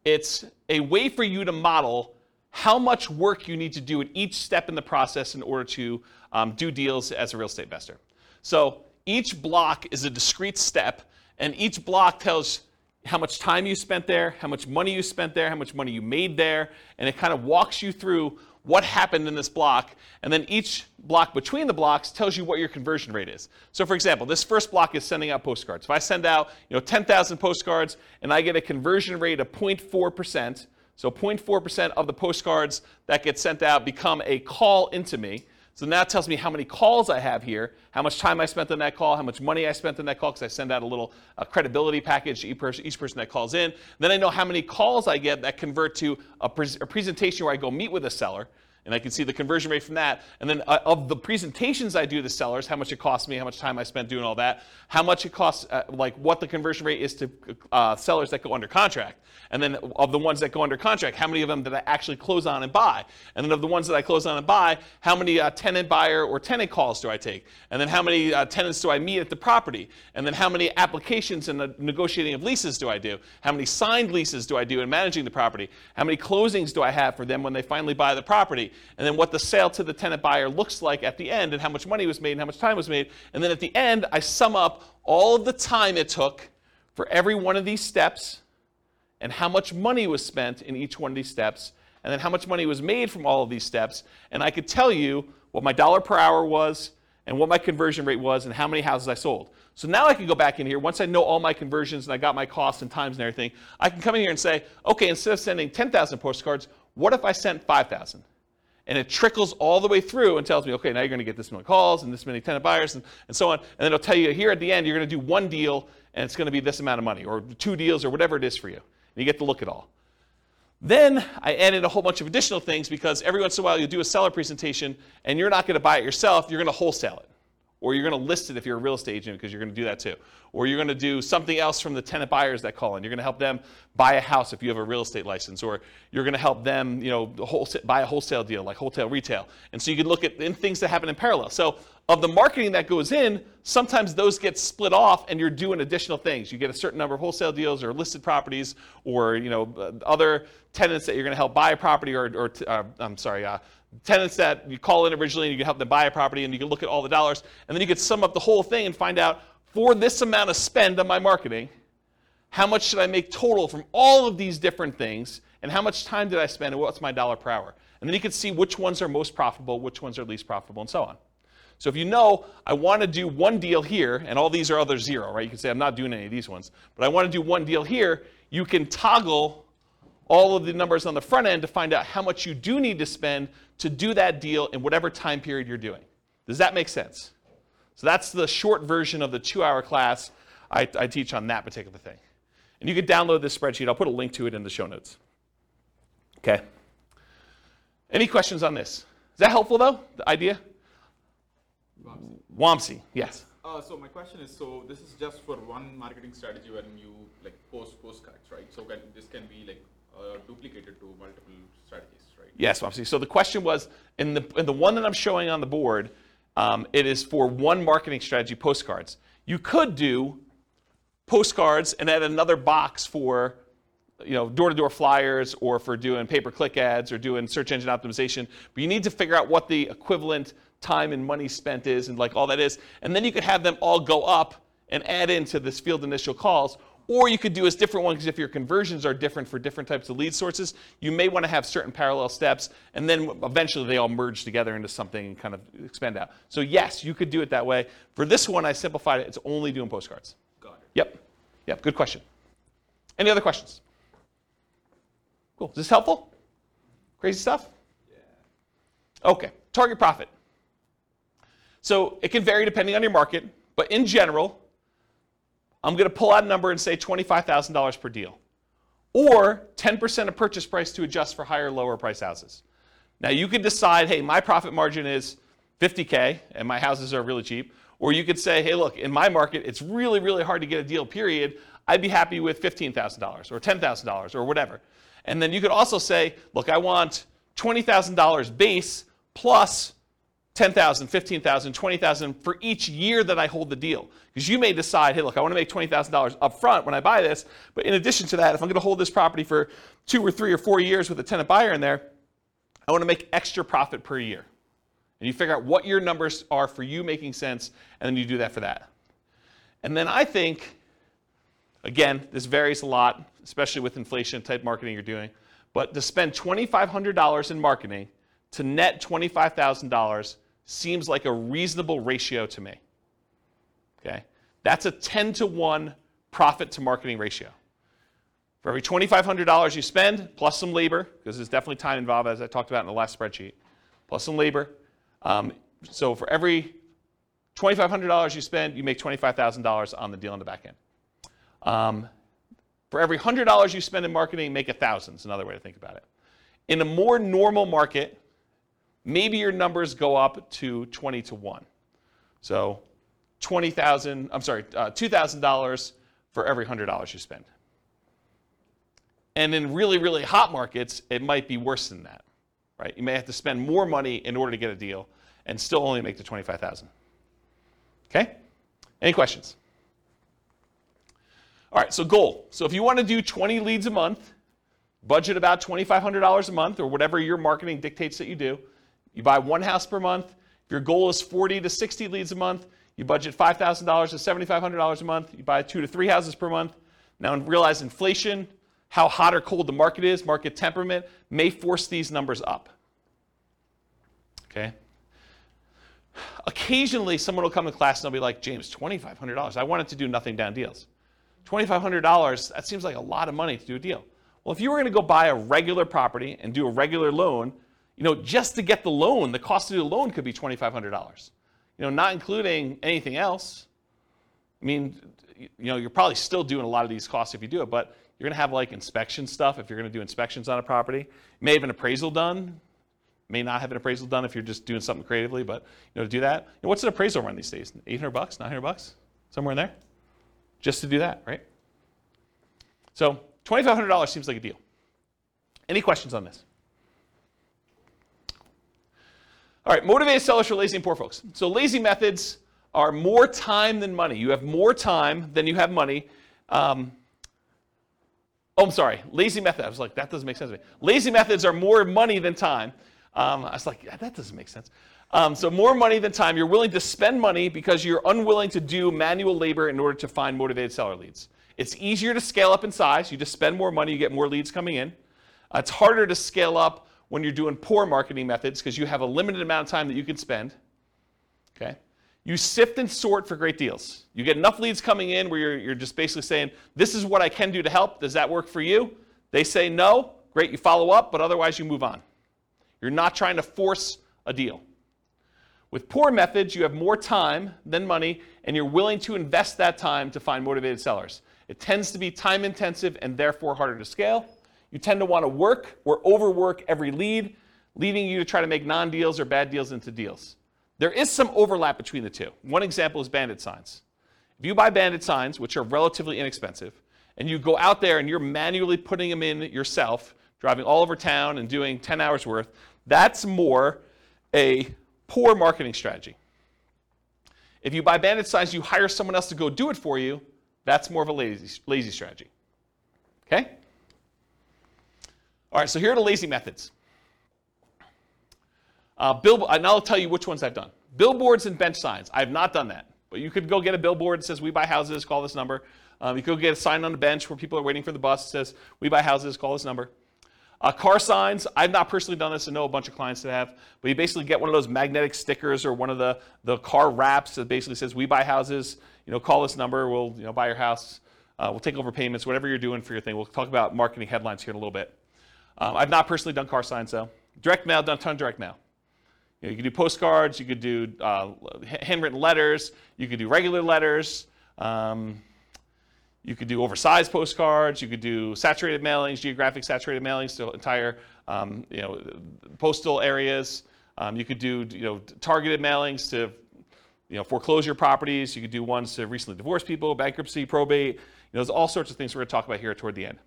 it's a way for you to model how much work you need to do at each step in the process in order to um, do deals as a real estate investor. So each block is a discrete step and each block tells how much time you spent there, how much money you spent there, how much money you made there, and it kind of walks you through what happened in this block, and then each block between the blocks tells you what your conversion rate is. So for example, this first block is sending out postcards. If I send out, you know, 10,000 postcards and I get a conversion rate of 0.4%, so 0.4% of the postcards that get sent out become a call into me, so now it tells me how many calls I have here, how much time I spent on that call, how much money I spent on that call, because I send out a little credibility package to each person, each person that calls in. Then I know how many calls I get that convert to a, pre- a presentation where I go meet with a seller and I can see the conversion rate from that. And then uh, of the presentations I do to sellers, how much it costs me, how much time I spent doing all that, how much it costs, uh, like what the conversion rate is to uh, sellers that go under contract. And then of the ones that go under contract, how many of them did I actually close on and buy? And then of the ones that I close on and buy, how many uh, tenant buyer or tenant calls do I take? And then how many uh, tenants do I meet at the property? And then how many applications and the negotiating of leases do I do? How many signed leases do I do in managing the property? How many closings do I have for them when they finally buy the property? And then what the sale to the tenant buyer looks like at the end and how much money was made and how much time was made. And then at the end, I sum up all of the time it took for every one of these steps and how much money was spent in each one of these steps, and then how much money was made from all of these steps. And I could tell you what my dollar per hour was, and what my conversion rate was, and how many houses I sold. So now I can go back in here, once I know all my conversions and I got my costs and times and everything, I can come in here and say, okay, instead of sending 10,000 postcards, what if I sent 5,000? And it trickles all the way through and tells me, okay, now you're going to get this many calls and this many tenant buyers and, and so on. And then it'll tell you here at the end, you're going to do one deal and it's going to be this amount of money, or two deals, or whatever it is for you And you get to look at all. Then I added a whole bunch of additional things because every once in a while you do a seller presentation and you're not going to buy it yourself, you're going to wholesale it. Or you're going to list it if you're a real estate agent because you're going to do that too. Or you're going to do something else from the tenant buyers that call in. You're going to help them buy a house if you have a real estate license. Or you're going to help them, you know, buy a wholesale deal like wholesale retail. And so you can look at things that happen in parallel. So of the marketing that goes in, sometimes those get split off and you're doing additional things. You get a certain number of wholesale deals or listed properties or you know other tenants that you're going to help buy a property or, or uh, I'm sorry, uh, tenants that you call in originally and you can help them buy a property and you can look at all the dollars and then you could sum up the whole thing and find out for this amount of spend on my marketing, how much should I make total from all of these different things and how much time did I spend and what's my dollar per hour? And then you can see which ones are most profitable, which ones are least profitable and so on. So if you know I want to do one deal here, and all these are other zero, right? You can say I'm not doing any of these ones, but I want to do one deal here. You can toggle all of the numbers on the front end to find out how much you do need to spend to do that deal in whatever time period you're doing. Does that make sense? So that's the short version of the two-hour class I, I teach on that particular thing. And you can download this spreadsheet. I'll put a link to it in the show notes. Okay. Any questions on this? Is that helpful though? The idea? Vamsi, yes. Uh, so my question is, so this is just for one marketing strategy when you like post postcards, right? So can, this can be like uh, duplicated to multiple strategies, right? Yes, Vamsi. So the question was, in the in the one that I'm showing on the board, um, it is for one marketing strategy postcards. You could do postcards and add another box for you know, door-to-door flyers or for doing pay-per-click ads or doing search engine optimization. But you need to figure out what the equivalent time and money spent is and like all that is. And then you could have them all go up and add into this field initial calls. Or you could do a different one because if your conversions are different for different types of lead sources, you may want to have certain parallel steps and then eventually they all merge together into something and kind of expand out. So yes, you could do it that way. For this one, I simplified it. It's only doing postcards. Got it. Yep. Yep. Good question. Any other questions? Cool. Is this helpful? Crazy stuff? Yeah. Okay. Target profit. So it can vary depending on your market, but in general, I'm going to pull out a number and say $25,000 per deal. Or 10% of purchase price to adjust for higher, lower price houses. Now you could decide, hey, my profit margin is 50K and my houses are really cheap. Or you could say, hey, look, in my market, it's really, really hard to get a deal, period. I'd be happy with $15,000 or $10,000 or whatever. And then you could also say, look, I want $20,000 base plus 10,000, 15,000, 20,000 for each year that I hold the deal. Because you may decide, hey, look, I want to make $20,000 up front when I buy this, but in addition to that, if I'm going to hold this property for two or three or four years with a tenant buyer in there, I want to make extra profit per year. And you figure out what your numbers are for you making sense, and then you do that for that. And then I think, again, this varies a lot, especially with inflation type marketing you're doing, but to spend $2,500 in marketing to net $25,000 seems like a reasonable ratio to me. Okay? That's a 10 to 1 profit to marketing ratio. For every $2,500 you spend, plus some labor, because there's definitely time involved, as I talked about in the last spreadsheet, plus some labor. Um, so for every $2,500 you spend, you make $25,000 on the deal on the back end. Um, for every $100 you spend in marketing, make a 1000 It's another way to think about it. In a more normal market, maybe your numbers go up to 20 to 1. So 20,000, I'm sorry, uh, $2,000 for every $100 you spend. And in really, really hot markets, it might be worse than that, right? You may have to spend more money in order to get a deal and still only make the 25,000. Okay? Any questions? All right, so goal. So if you want to do 20 leads a month, budget about $2,500 a month or whatever your marketing dictates that you do, you buy one house per month. If your goal is 40 to 60 leads a month, you budget $5,000 to $7,500 a month. You buy two to three houses per month. Now, realize inflation, how hot or cold the market is, market temperament, may force these numbers up. Okay? Occasionally, someone will come to class and they'll be like, James, $2,500. I wanted to do nothing down deals. $2,500, that seems like a lot of money to do a deal. Well, if you were going to go buy a regular property and do a regular loan, you know, just to get the loan, the cost of the loan could be $2,500. You know, not including anything else. I mean, you know, you're probably still doing a lot of these costs if you do it, but you're going to have like inspection stuff if you're going to do inspections on a property. You may have an appraisal done. May not have an appraisal done if you're just doing something creatively, but you know, to do that, you know, what's an appraisal run these days? 800 bucks, 900 bucks, somewhere in there, just to do that, right? So $2,500 seems like a deal. Any questions on this? All right, motivated sellers for lazy and poor folks. So lazy methods are more time than money. You have more time than you have money. Um, oh, I'm sorry. Lazy method. I was like, that doesn't make sense to me. Lazy methods are more money than time. Um, I was like, that doesn't make sense. Um, so more money than time. You're willing to spend money because you're unwilling to do manual labor in order to find motivated seller leads. It's easier to scale up in size. You just spend more money, you get more leads coming in. Uh, it's harder to scale up when you're doing poor marketing methods because you have a limited amount of time that you can spend. Okay? You sift and sort for great deals. You get enough leads coming in where you're, you're just basically saying, This is what I can do to help. Does that work for you? They say no. Great, you follow up, but otherwise you move on. You're not trying to force a deal. With poor methods, you have more time than money, and you're willing to invest that time to find motivated sellers. It tends to be time intensive and therefore harder to scale. You tend to want to work or overwork every lead, leading you to try to make non deals or bad deals into deals. There is some overlap between the two. One example is bandit signs. If you buy bandit signs, which are relatively inexpensive, and you go out there and you're manually putting them in yourself, driving all over town and doing 10 hours worth, that's more a poor marketing strategy. If you buy bandit signs, you hire someone else to go do it for you, that's more of a lazy, lazy strategy. Okay? All right, so here are the lazy methods. Uh, bill, and I'll tell you which ones I've done. Billboards and bench signs. I have not done that. But you could go get a billboard that says, We buy houses, call this number. Um, you could go get a sign on the bench where people are waiting for the bus that says, We buy houses, call this number. Uh, car signs, I've not personally done this, I know a bunch of clients that have, but you basically get one of those magnetic stickers or one of the, the car wraps that basically says, We buy houses, you know, call this number, we'll you know, buy your house, uh, we'll take over payments, whatever you're doing for your thing. We'll talk about marketing headlines here in a little bit. Um, I've not personally done car signs though. Direct mail, done a ton of direct mail. You, know, you could do postcards, you could do uh, handwritten letters, you could do regular letters, um, you could do oversized postcards, you could do saturated mailings, geographic saturated mailings to entire um, you know, postal areas. Um, you could do you know, targeted mailings to you know, foreclosure properties. You could do ones to recently divorced people, bankruptcy, probate. You know, there's all sorts of things we're going to talk about here toward the end.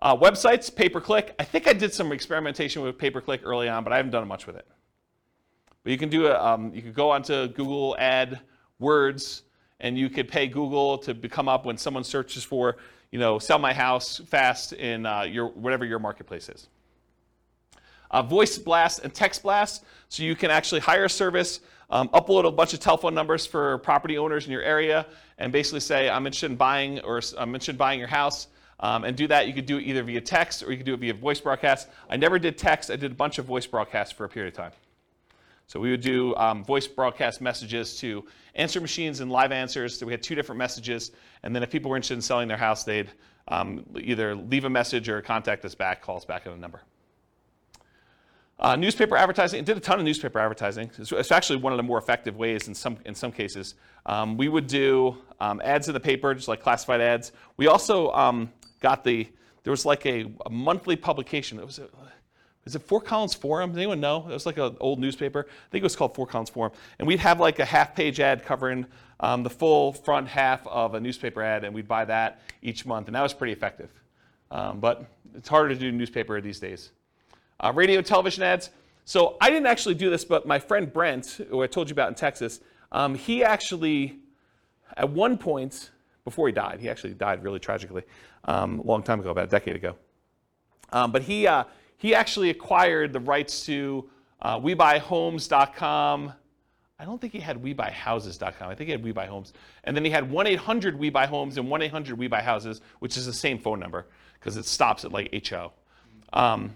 Uh, websites, pay per click. I think I did some experimentation with pay per click early on, but I haven't done much with it. But you can do a, um, you could go onto Google Ad Words, and you could pay Google to come up when someone searches for, you know, sell my house fast in uh, your whatever your marketplace is. Uh, voice blast and text blast, so you can actually hire a service, um, upload a bunch of telephone numbers for property owners in your area, and basically say, I'm interested in buying or I'm interested in buying your house. Um, and do that. You could do it either via text or you could do it via voice broadcast. I never did text. I did a bunch of voice broadcasts for a period of time. So we would do um, voice broadcast messages to answer machines and live answers. So we had two different messages. And then if people were interested in selling their house, they'd um, either leave a message or contact us back, call us back at a number. Uh, newspaper advertising, did a ton of newspaper advertising. It's, it's, actually one of the more effective ways in some, in some cases. Um, we would do um, ads in the paper, just like classified ads. We also um, got the, there was like a, a monthly publication. It was a, is it Fort Collins Forum? Does anyone know? It was like an old newspaper. I think it was called Fort Collins Forum. And we'd have like a half page ad covering um, the full front half of a newspaper ad, and we'd buy that each month. And that was pretty effective. Um, but it's harder to do newspaper these days. Uh, radio television ads. So I didn't actually do this, but my friend Brent, who I told you about in Texas, um, he actually, at one point, before he died, he actually died really tragically um, a long time ago, about a decade ago. Um, but he, uh, he actually acquired the rights to uh, WeBuyHomes.com. I don't think he had WeBuyHouses.com. I think he had WeBuyHomes. And then he had 1 800 WeBuyHomes and 1 800 WeBuyHouses, which is the same phone number because it stops at like HO. Um,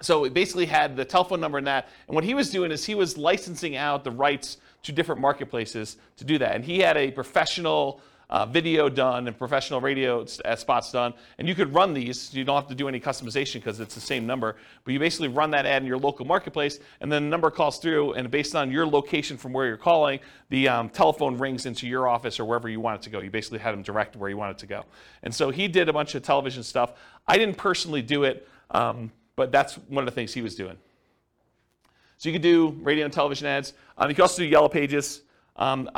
so it basically had the telephone number and that. And what he was doing is he was licensing out the rights to different marketplaces to do that. And he had a professional uh, video done and professional radio uh, spots done. And you could run these. You don't have to do any customization because it's the same number. But you basically run that ad in your local marketplace, and then the number calls through. And based on your location from where you're calling, the um, telephone rings into your office or wherever you want it to go. You basically had them direct where you want it to go. And so he did a bunch of television stuff. I didn't personally do it, um, but that's one of the things he was doing. So you could do radio and television ads. Um, you can also do yellow pages. Um,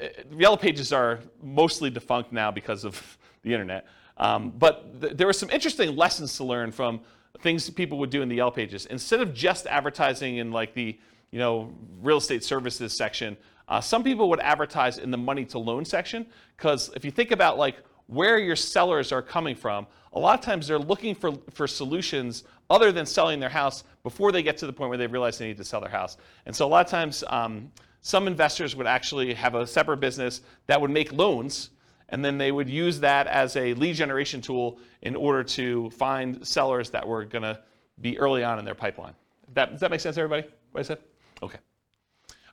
uh, Yellow Pages are mostly defunct now because of the internet. Um, but th- there were some interesting lessons to learn from things people would do in the Yellow Pages. Instead of just advertising in like the you know real estate services section, uh, some people would advertise in the money to loan section because if you think about like where your sellers are coming from, a lot of times they're looking for, for solutions other than selling their house before they get to the point where they realize they need to sell their house. And so a lot of times um, some investors would actually have a separate business that would make loans, and then they would use that as a lead generation tool in order to find sellers that were going to be early on in their pipeline. That, does that make sense, everybody? What I said? Okay.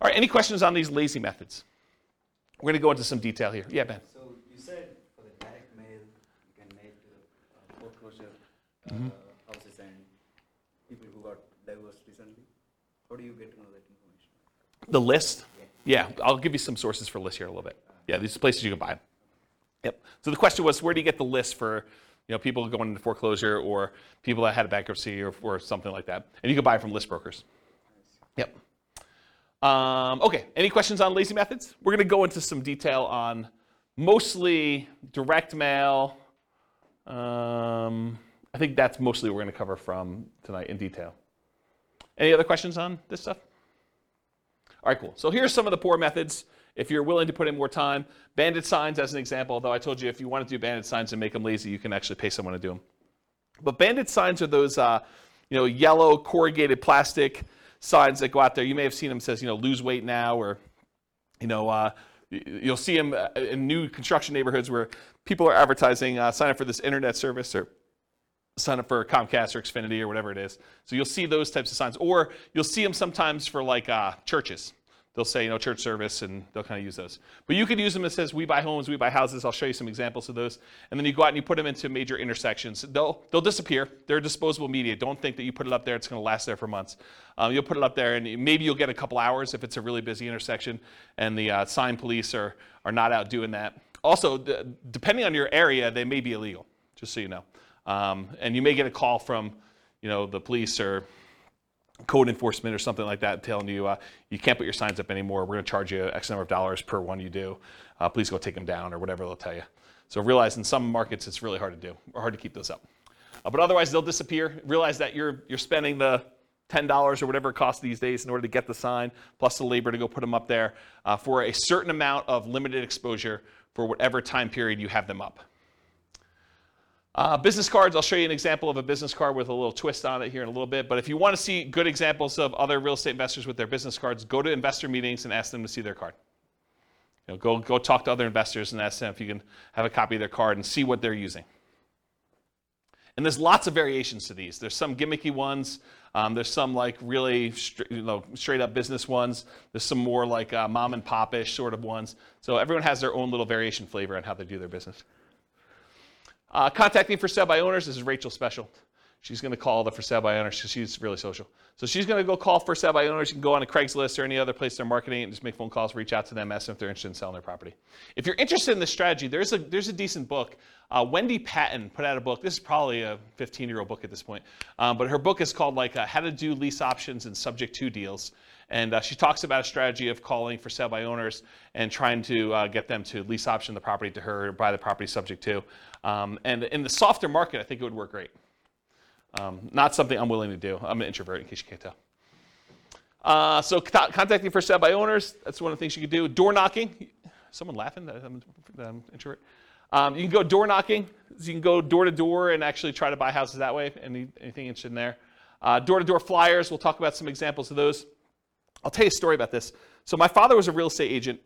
All right, any questions on these lazy methods? We're going to go into some detail here. Yeah, Ben. So you said for the direct mail, you can mail to the uh, foreclosure uh, Mm-hmm. houses and people who got divorced recently. How do you get to know? The list? Yeah, I'll give you some sources for lists here in a little bit. Yeah, these are places you can buy them. Yep. So the question was, where do you get the list for, you know, people going into foreclosure or people that had a bankruptcy or, or something like that? And you can buy it from list brokers. Yep. Um, okay, any questions on lazy methods? We're going to go into some detail on mostly direct mail. Um, I think that's mostly what we're going to cover from tonight in detail. Any other questions on this stuff? All right, cool. So here's some of the poor methods. If you're willing to put in more time, Bandit signs as an example, although I told you if you want to do bandit signs and make them lazy, you can actually pay someone to do them. But bandit signs are those, uh, you know, yellow corrugated plastic signs that go out there. You may have seen them says, you know, lose weight now, or, you know, uh, you'll see them in new construction neighborhoods where people are advertising, uh, sign up for this internet service or sign up for Comcast or Xfinity or whatever it is. So you'll see those types of signs, or you'll see them sometimes for like uh, churches. They'll say, you know, church service, and they'll kind of use those. But you could use them that says, "We buy homes, we buy houses." I'll show you some examples of those. And then you go out and you put them into major intersections. They'll they'll disappear. They're disposable media. Don't think that you put it up there; it's going to last there for months. Um, you'll put it up there, and maybe you'll get a couple hours if it's a really busy intersection, and the uh, sign police are are not out doing that. Also, depending on your area, they may be illegal. Just so you know. Um, and you may get a call from, you know, the police or code enforcement or something like that telling you uh, you can't put your signs up anymore. We're going to charge you X number of dollars per one you do. Uh, please go take them down or whatever they'll tell you. So realize in some markets it's really hard to do or hard to keep those up. Uh, but otherwise they'll disappear. Realize that you're you're spending the ten dollars or whatever it costs these days in order to get the sign plus the labor to go put them up there uh, for a certain amount of limited exposure for whatever time period you have them up. Uh, business cards, I'll show you an example of a business card with a little twist on it here in a little bit. But if you want to see good examples of other real estate investors with their business cards, go to investor meetings and ask them to see their card. You know, go, go talk to other investors and ask them if you can have a copy of their card and see what they're using. And there's lots of variations to these. There's some gimmicky ones. Um, there's some like really str- you know, straight up business ones. There's some more like uh, mom and pop-ish sort of ones. So everyone has their own little variation flavor on how they do their business. Uh, contacting for sale by owners. This is Rachel Special. She's going to call the for sale by because she's really social. So she's going to go call for sale by owners. You can go on a Craigslist or any other place they're marketing and just make phone calls, reach out to them, ask them if they're interested in selling their property. If you're interested in this strategy, there's a, there's a decent book. Uh, Wendy Patton put out a book. This is probably a 15 year old book at this point. Um, but her book is called like uh, How to Do Lease Options and Subject to Deals. And uh, she talks about a strategy of calling for sale by owners and trying to uh, get them to lease option the property to her, or buy the property subject to. Um, and in the softer market, I think it would work great. Um, not something I'm willing to do. I'm an introvert, in case you can't tell. Uh, so co- contacting for sale by owners, that's one of the things you can do. Door knocking. Someone laughing that I'm, that I'm introvert. Um, you can go door knocking. So you can go door to door and actually try to buy houses that way. Any, anything interested in there? Door to door flyers. We'll talk about some examples of those. I'll tell you a story about this. So my father was a real estate agent,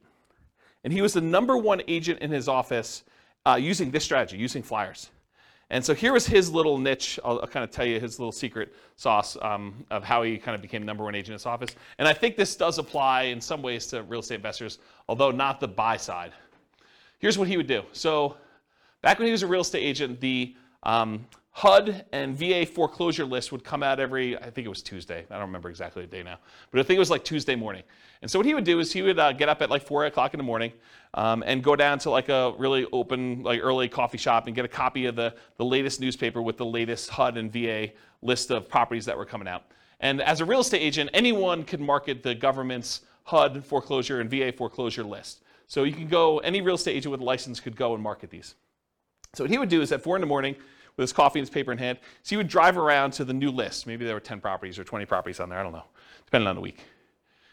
and he was the number one agent in his office uh, using this strategy, using flyers. And so here was his little niche. I'll, I'll kind of tell you his little secret sauce um, of how he kind of became number one agent in his office. And I think this does apply in some ways to real estate investors, although not the buy side. Here's what he would do. So back when he was a real estate agent, the um, HUD and VA foreclosure list would come out every, I think it was Tuesday. I don't remember exactly the day now, but I think it was like Tuesday morning. And so what he would do is he would uh, get up at like four o'clock in the morning um, and go down to like a really open, like early coffee shop and get a copy of the, the latest newspaper with the latest HUD and VA list of properties that were coming out. And as a real estate agent, anyone could market the government's HUD foreclosure and VA foreclosure list. So you can go, any real estate agent with a license could go and market these. So what he would do is at four in the morning, with his coffee and his paper in hand, so he would drive around to the new list. Maybe there were 10 properties or 20 properties on there, I don't know, depending on the week.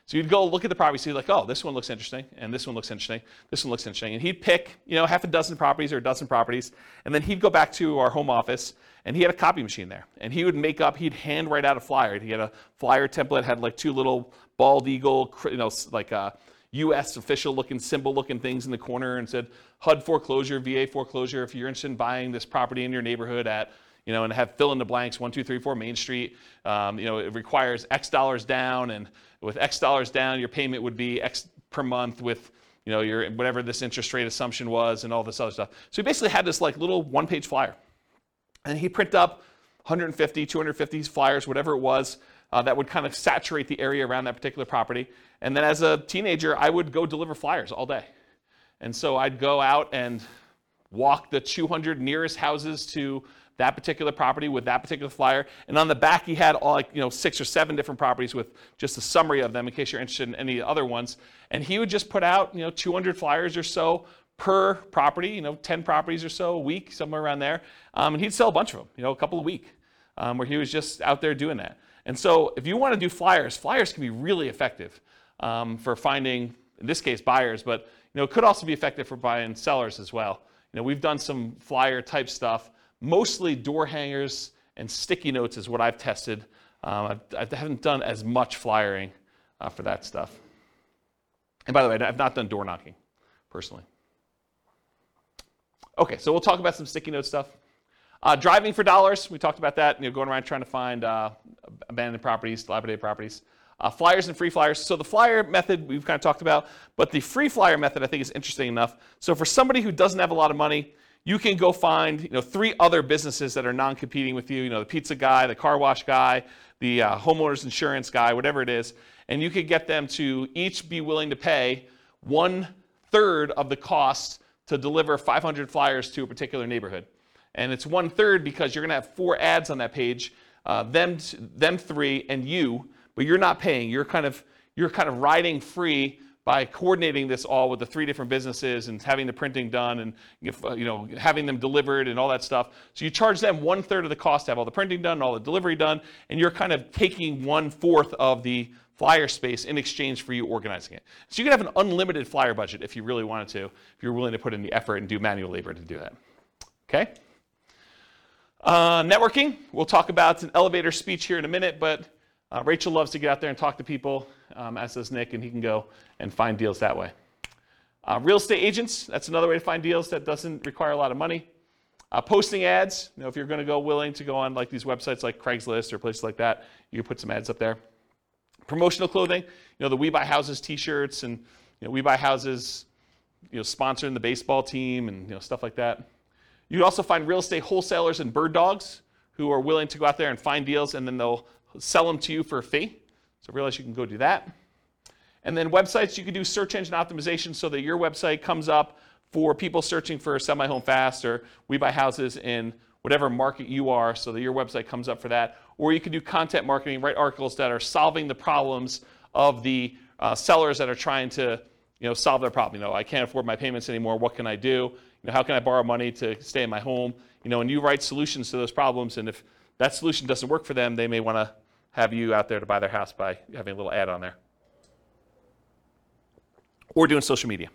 So you'd go look at the properties, see like, oh, this one looks interesting, and this one looks interesting, this one looks interesting. And he'd pick, you know, half a dozen properties or a dozen properties, and then he'd go back to our home office, and he had a copy machine there. And he would make up, he'd hand write out a flyer. He had a flyer template, had like two little bald eagle, you know, like a U.S. official looking symbol looking things in the corner and said HUD foreclosure, VA foreclosure. If you're interested in buying this property in your neighborhood at you know, and have fill in the blanks one, two, three, four Main Street. Um, you know, it requires X dollars down, and with X dollars down, your payment would be X per month with you know your whatever this interest rate assumption was and all this other stuff. So he basically had this like little one-page flyer, and he print up 150, 250 flyers, whatever it was, uh, that would kind of saturate the area around that particular property. And then as a teenager, I would go deliver flyers all day. And so I'd go out and walk the 200 nearest houses to that particular property with that particular flyer. And on the back, he had all like, you know, six or seven different properties with just a summary of them in case you're interested in any other ones. And he would just put out, you know, 200 flyers or so per property, you know, 10 properties or so a week, somewhere around there. Um, and he'd sell a bunch of them, you know, a couple a week, um, where he was just out there doing that. And so if you want to do flyers, flyers can be really effective um, for finding, in this case, buyers, but, you know, it could also be effective for buying sellers as well. You know, we've done some flyer type stuff Mostly door hangers and sticky notes is what I've tested. Um, I've, I have not done as much flyering uh, for that stuff. And by the way, I've not done door knocking personally. Okay, so we'll talk about some sticky note stuff. Uh, driving for dollars, we talked about that, you know, going around trying to find uh, abandoned properties, dilapidated properties. Uh, flyers and free flyers. So the flyer method we've kind of talked about, but the free flyer method I think is interesting enough. So for somebody who doesn't have a lot of money, you can go find you know three other businesses that are non-competing with you you know the pizza guy the car wash guy the uh, homeowners insurance guy whatever it is and you could get them to each be willing to pay one third of the cost to deliver 500 flyers to a particular neighborhood and it's one third because you're going to have four ads on that page uh, them them three and you but you're not paying you're kind of you're kind of riding free by coordinating this all with the three different businesses and having the printing done and you know having them delivered and all that stuff. So you charge them one third of the cost to have all the printing done, all the delivery done, and you're kind of taking one fourth of the flyer space in exchange for you organizing it. So you can have an unlimited flyer budget if you really wanted to, if you're willing to put in the effort and do manual labor to do that. Okay. Uh, networking. We'll talk about an elevator speech here in a minute, but uh, Rachel loves to get out there and talk to people, um, as does Nick, and he can go and find deals that way. Uh, real estate agents, that's another way to find deals that doesn't require a lot of money. Uh, posting ads, you know, if you're going to go willing to go on like these websites like Craigslist or places like that, you put some ads up there. Promotional clothing, you know, the We Buy Houses t-shirts and you know, We Buy Houses, you know, sponsoring the baseball team and you know, stuff like that. You also find real estate wholesalers and bird dogs who are willing to go out there and find deals and then they'll sell them to you for a fee. So realize you can go do that. And then websites, you can do search engine optimization so that your website comes up for people searching for semi home fast or we buy houses in whatever market you are so that your website comes up for that. Or you can do content marketing, write articles that are solving the problems of the uh, sellers that are trying to you know, solve their problem. You know, I can't afford my payments anymore. What can I do? Know, how can I borrow money to stay in my home? You know, and you write solutions to those problems. And if that solution doesn't work for them, they may want to have you out there to buy their house by having a little ad on there. Or doing social media.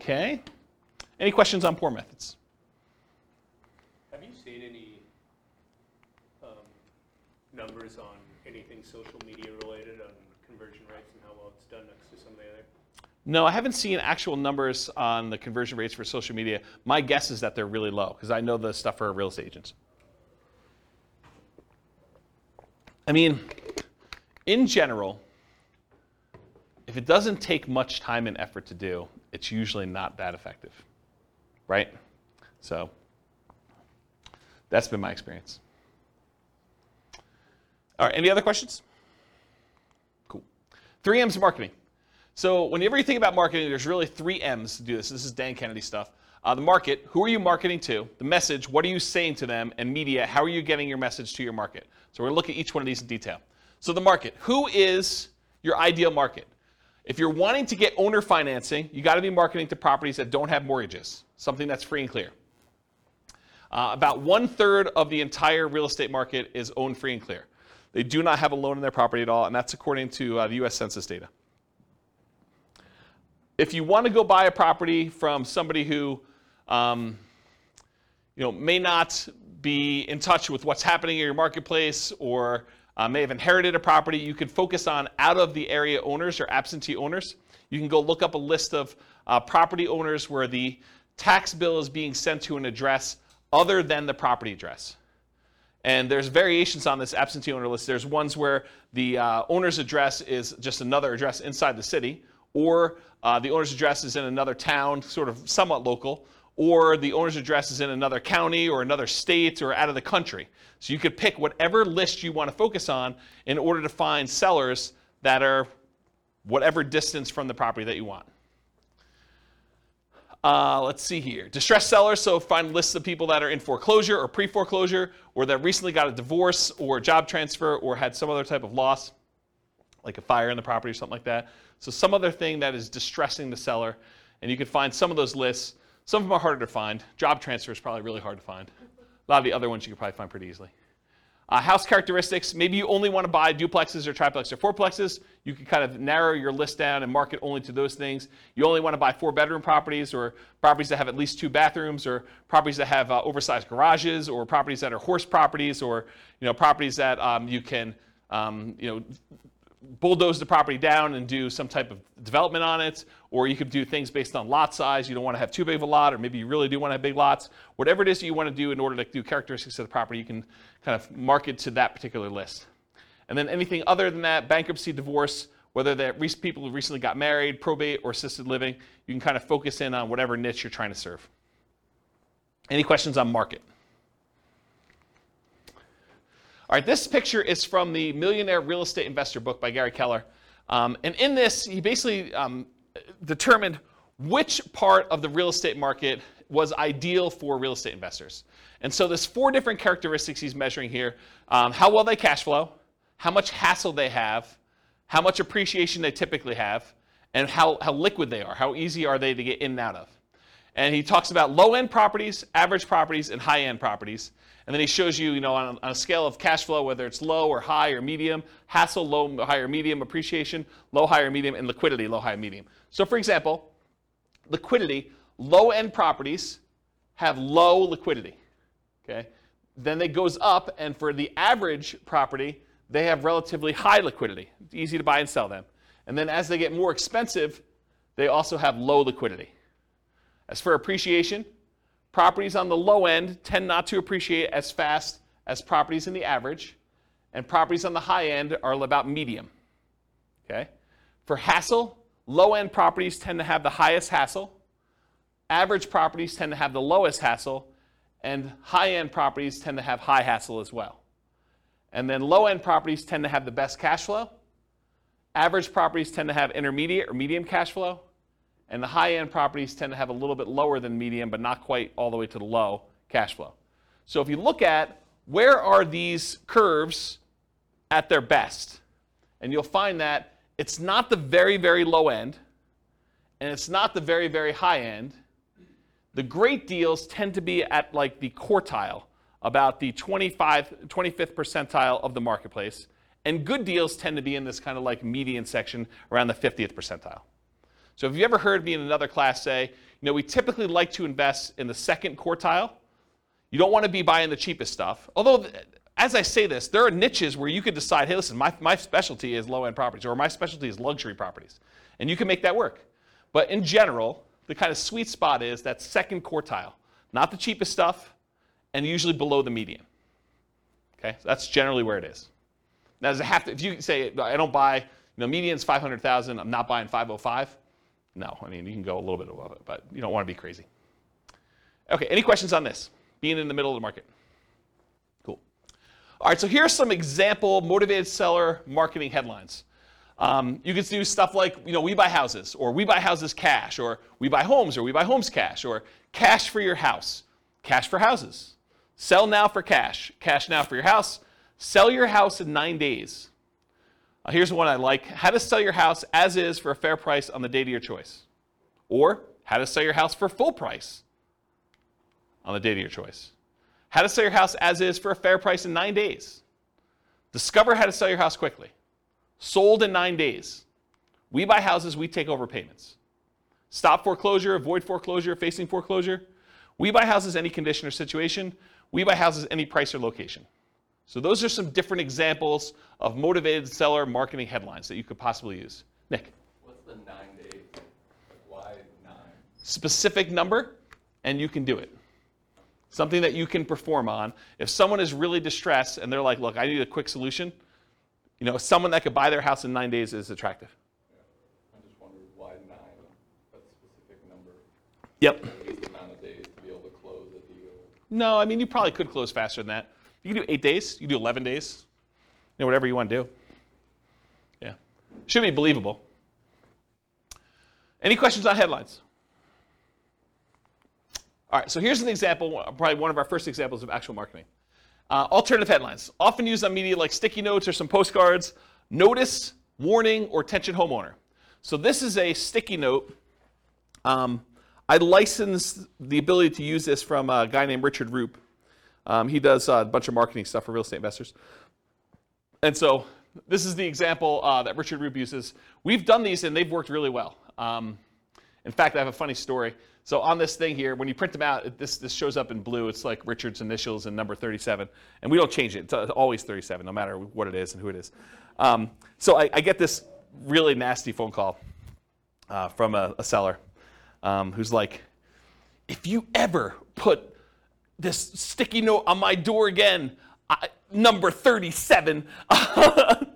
Okay. Any questions on poor methods? Have you seen any um, numbers on anything social media related on conversion rates and how well it's done next to some of the other? No, I haven't seen actual numbers on the conversion rates for social media. My guess is that they're really low because I know the stuff for real estate agents. I mean, in general, if it doesn't take much time and effort to do, it's usually not that effective, right? So that's been my experience. All right, any other questions? Cool. Three M's marketing. So whenever you think about marketing, there's really three M's to do this. This is Dan Kennedy stuff. Uh, the market, who are you marketing to? The message, what are you saying to them? And media, how are you getting your message to your market? So we're going to look at each one of these in detail. So the market, who is your ideal market? If you're wanting to get owner financing, you got to be marketing to properties that don't have mortgages, something that's free and clear. Uh, about one third of the entire real estate market is owned free and clear. They do not have a loan in their property at all, and that's according to uh, the US Census data. If you want to go buy a property from somebody who um, you know, may not be in touch with what's happening in your marketplace or uh, may have inherited a property, you can focus on out of the area owners or absentee owners. You can go look up a list of uh, property owners where the tax bill is being sent to an address other than the property address. And there's variations on this absentee owner list. There's ones where the uh, owner's address is just another address inside the city, or uh, the owner's address is in another town, sort of somewhat local, or the owner's address is in another county or another state or out of the country. So you could pick whatever list you want to focus on in order to find sellers that are whatever distance from the property that you want. Uh, let's see here. Distressed sellers, so find lists of people that are in foreclosure or pre foreclosure, or that recently got a divorce or a job transfer or had some other type of loss, like a fire in the property or something like that. So, some other thing that is distressing the seller. And you can find some of those lists. Some of them are harder to find. Job transfer is probably really hard to find. A lot of the other ones you can probably find pretty easily. Uh, house characteristics, maybe you only want to buy duplexes or triplexes or fourplexes. You can kind of narrow your list down and market only to those things. You only want to buy four bedroom properties or properties that have at least two bathrooms or properties that have uh, oversized garages or properties that are horse properties or you know, properties that um, you can um, you know, bulldoze the property down and do some type of development on it, or you could do things based on lot size. You don't want to have too big of a lot, or maybe you really do want to have big lots. Whatever it is that you want to do in order to do characteristics of the property, you can kind of market to that particular list. And then anything other than that, bankruptcy, divorce, whether they're people who recently got married, probate, or assisted living, you can kind of focus in on whatever niche you're trying to serve. Any questions on market? All right, this picture is from the Millionaire Real Estate Investor book by Gary Keller. Um, and in this, he basically um, determined which part of the real estate market was ideal for real estate investors. And so there's four different characteristics he's measuring here. Um, how well they cash flow, how much hassle they have, how much appreciation they typically have, and how, how liquid they are, how easy are they to get in and out of. And he talks about low-end properties, average properties, and high-end properties. And then he shows you, you know, on, on, a scale of cash flow, whether it's low or high or medium, hassle, low, high or medium, appreciation, low, high or medium, and liquidity, low, high, medium. So for example, liquidity, low-end properties have low liquidity, okay? Then it goes up, and for the average property, they have relatively high liquidity. It's easy to buy and sell them. And then as they get more expensive, they also have low liquidity. As for appreciation, Properties on the low end tend not to appreciate as fast as properties in the average, and properties on the high end are about medium. Okay? For hassle, low end properties tend to have the highest hassle, average properties tend to have the lowest hassle, and high end properties tend to have high hassle as well. And then low end properties tend to have the best cash flow. Average properties tend to have intermediate or medium cash flow, and the high end properties tend to have a little bit lower than medium, but not quite all the way to the low cash flow. So if you look at where are these curves at their best, and you'll find that it's not the very, very low end, and it's not the very, very high end. The great deals tend to be at like the quartile, about the 25, 25th percentile of the marketplace, and good deals tend to be in this kind of like median section around the 50th percentile. So if you've ever heard me in another class say, you know, we typically like to invest in the second quartile. You don't want to be buying the cheapest stuff. Although, as I say this, there are niches where you could decide, hey, listen, my, my specialty is low end properties, or my specialty is luxury properties. And you can make that work. But in general, the kind of sweet spot is that second quartile, not the cheapest stuff, and usually below the median. Okay, so that's generally where it is. Now, does it have to? If you say I don't buy, you know, median's 500,000, I'm not buying 505. No, I mean, you can go a little bit above it, but you don't want to be crazy. Okay, any questions on this? Being in the middle of the market. Cool. All right, so here's some example motivated seller marketing headlines. Um, you can do stuff like, you know, we buy houses, or we buy houses cash, or we buy homes, or we buy homes cash, or cash for your house, cash for houses. Sell now for cash, cash now for your house. Sell your house in nine days. Here's one I like how to sell your house as is for a fair price on the date of your choice. Or how to sell your house for full price on the date of your choice. How to sell your house as is for a fair price in nine days. Discover how to sell your house quickly. Sold in nine days. We buy houses, we take over payments. Stop foreclosure, avoid foreclosure, facing foreclosure. We buy houses any condition or situation. We buy houses any price or location. So those are some different examples of motivated seller marketing headlines that you could possibly use. Nick. What's the nine days? Why nine? Specific number? and you can do it. Something that you can perform on. If someone is really distressed and they're like, look, I need a quick solution, you know, someone that could buy their house in nine days is attractive. Yeah. I just wondered why nine, a specific number, Yep. amount of days to be able to close a deal. No, I mean, you probably could close faster than that. You can do eight days, you can do 11 days, you know, whatever you want to do. Yeah. Should be believable. Any questions on headlines? All right, so here's an example, probably one of our first examples of actual marketing. Uh, alternative headlines, often used on media like sticky notes or some postcards. Notice, warning, or attention homeowner. So this is a sticky note. Um, I licensed the ability to use this from a guy named Richard Roop. Um, he does uh, a bunch of marketing stuff for real estate investors. And so this is the example uh, that Richard Roop uses. We've done these and they've worked really well. Um, in fact, I have a funny story. So on this thing here, when you print them out, this, this shows up in blue. It's like Richard's initials and number 37. And we don't change it. It's uh, always 37, no matter what it is and who it is. Um, so I, I get this really nasty phone call uh, from a, a seller um, who's like, if you ever put this sticky note on my door again, I, number 37.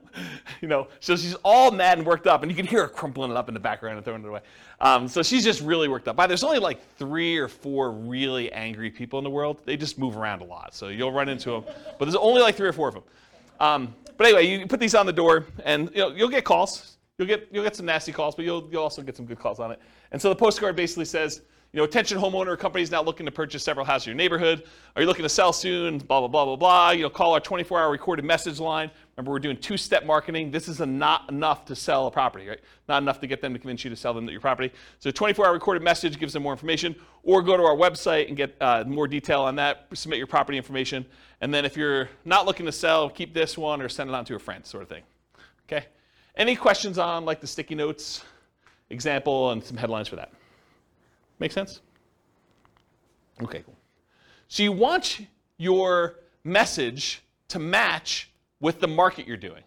you know, so she's all mad and worked up, and you can hear her crumpling it up in the background and throwing it away. Um, so she's just really worked up. But there's only like three or four really angry people in the world. They just move around a lot, so you'll run into them. But there's only like three or four of them. Um, but anyway, you put these on the door, and you know, you'll get calls. You'll get you'll get some nasty calls, but you'll you'll also get some good calls on it. And so the postcard basically says, you know, attention homeowner companies now looking to purchase several houses in your neighborhood. Are you looking to sell soon? Blah blah blah blah blah. You know, call our 24-hour recorded message line. Remember, we're doing two-step marketing. This is not enough to sell a property, right? Not enough to get them to convince you to sell them your property. So, 24-hour recorded message gives them more information. Or go to our website and get uh, more detail on that. Submit your property information, and then if you're not looking to sell, keep this one or send it on to a friend, sort of thing. Okay. Any questions on like the sticky notes example and some headlines for that? Make sense? Okay, cool. So you want your message to match with the market you're doing.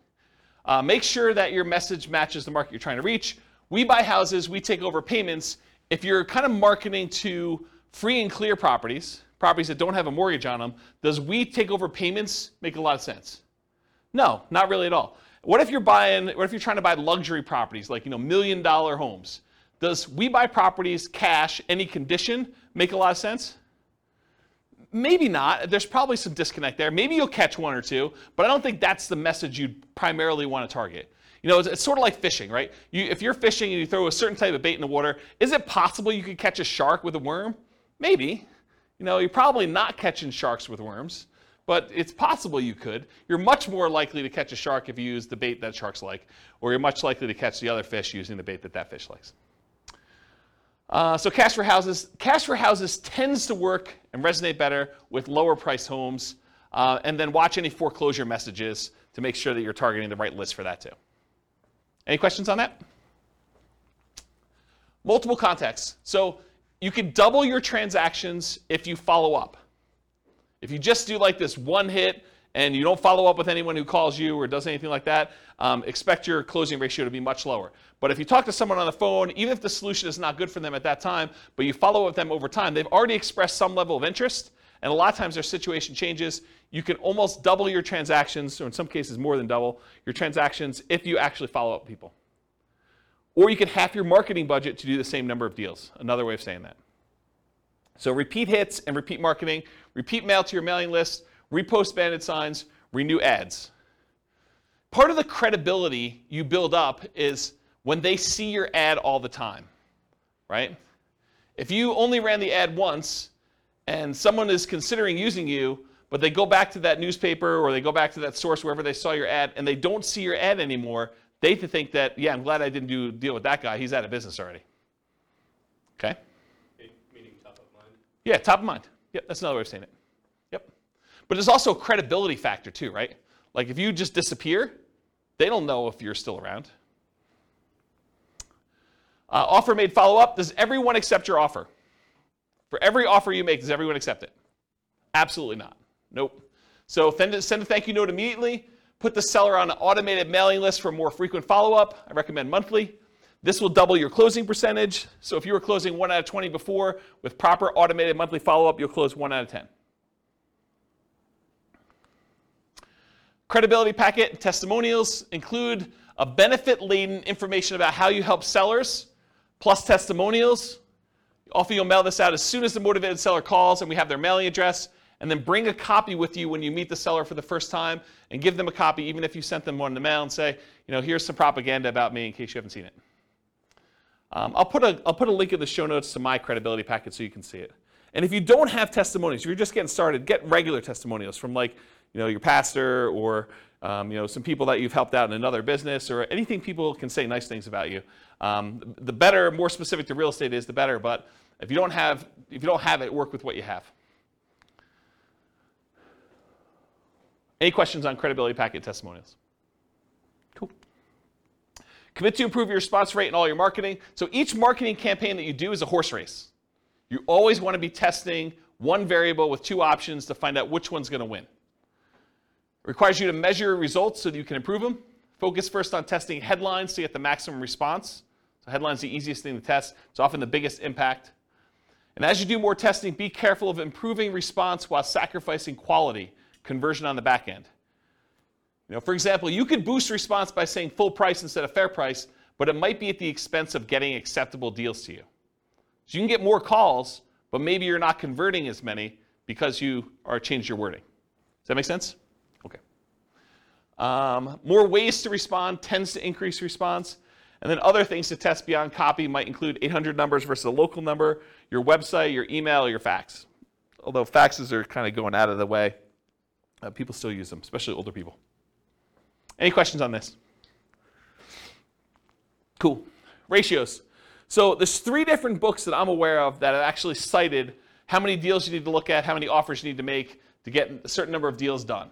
Uh, make sure that your message matches the market you're trying to reach. We buy houses, we take over payments. If you're kind of marketing to free and clear properties, properties that don't have a mortgage on them, does we take over payments make a lot of sense? No, not really at all. What if you're buying, what if you're trying to buy luxury properties, like, you know, million dollar homes? Does we buy properties cash, any condition, make a lot of sense? Maybe not. There's probably some disconnect there. Maybe you'll catch one or two, but I don't think that's the message you'd primarily want to target. You know, it's, it's sort of like fishing, right? You, if you're fishing and you throw a certain type of bait in the water, is it possible you could catch a shark with a worm? Maybe. You know, you're probably not catching sharks with worms, but it's possible you could. You're much more likely to catch a shark if you use the bait that sharks like, or you're much likely to catch the other fish using the bait that that fish likes. Uh, so cash for houses, cash for houses tends to work and resonate better with lower price homes. Uh, and then watch any foreclosure messages to make sure that you're targeting the right list for that too. Any questions on that? Multiple contexts. So you can double your transactions if you follow up. If you just do like this one hit and you don't follow up with anyone who calls you or does anything like that, um, expect your closing ratio to be much lower. But if you talk to someone on the phone, even if the solution is not good for them at that time, but you follow up with them over time, they've already expressed some level of interest, and a lot of times their situation changes. You can almost double your transactions, or in some cases more than double your transactions, if you actually follow up people. Or you can half your marketing budget to do the same number of deals. Another way of saying that. So repeat hits and repeat marketing, repeat mail to your mailing list, repost bandit signs, renew ads. Part of the credibility you build up is when they see your ad all the time, right? If you only ran the ad once and someone is considering using you, but they go back to that newspaper or they go back to that source wherever they saw your ad and they don't see your ad anymore, they think that, yeah, I'm glad I didn't do deal with that guy. He's out of business already. Okay? Meaning top of mind. Yeah, top of mind. Yep, that's another way of saying it. But there's also a credibility factor too, right? Like if you just disappear, they don't know if you're still around. Uh, offer made follow up. Does everyone accept your offer? For every offer you make, does everyone accept it? Absolutely not. Nope. So send a, thank you note immediately. Put the seller on an automated mailing list for more frequent follow up. I recommend monthly. This will double your closing percentage. So if you were closing 1 out of 20 before, with proper automated monthly follow up, you'll close 1 out of 10. Credibility packet and testimonials include a benefit laden information about how you help sellers, plus testimonials. Often you'll mail this out as soon as the motivated seller calls and we have their mailing address. And then bring a copy with you when you meet the seller for the first time and give them a copy, even if you sent them one in the mail and say, you know, here's some propaganda about me in case you haven't seen it. Um, I'll, put a, I'll put a link in the show notes to my credibility packet so you can see it. And if you don't have testimonials, if you're just getting started, get regular testimonials from like, you know, your pastor or um, you know, some people that you've helped out in another business or anything people can say nice things about you. Um, the better, more specific to real estate is, the better. But if you don't have, if you don't have it, work with what you have. Any questions on credibility packet testimonials? Cool. Commit to improve your response rate in all your marketing. So each marketing campaign that you do is a horse race. You always want to be testing one variable with two options to find out which one's going to win. Requires you to measure results so that you can improve them. Focus first on testing headlines to get the maximum response. So headlines the easiest thing to test. It's often the biggest impact. And as you do more testing, be careful of improving response while sacrificing quality conversion on the back end. You know, for example, you could boost response by saying full price instead of fair price, but it might be at the expense of getting acceptable deals to you. So you can get more calls, but maybe you're not converting as many because you are changed your wording. Does that make sense? Um, more ways to respond tends to increase response. And then other things to test beyond copy might include 800 numbers versus a local number, your website, your email, your fax. Although faxes are kind of going out of the way. Uh, people still use them, especially older people. Any questions on this? Cool. Ratios. So there's three different books that I'm aware of that have actually cited how many deals you need to look at, how many offers you need to make to get a certain number of deals done.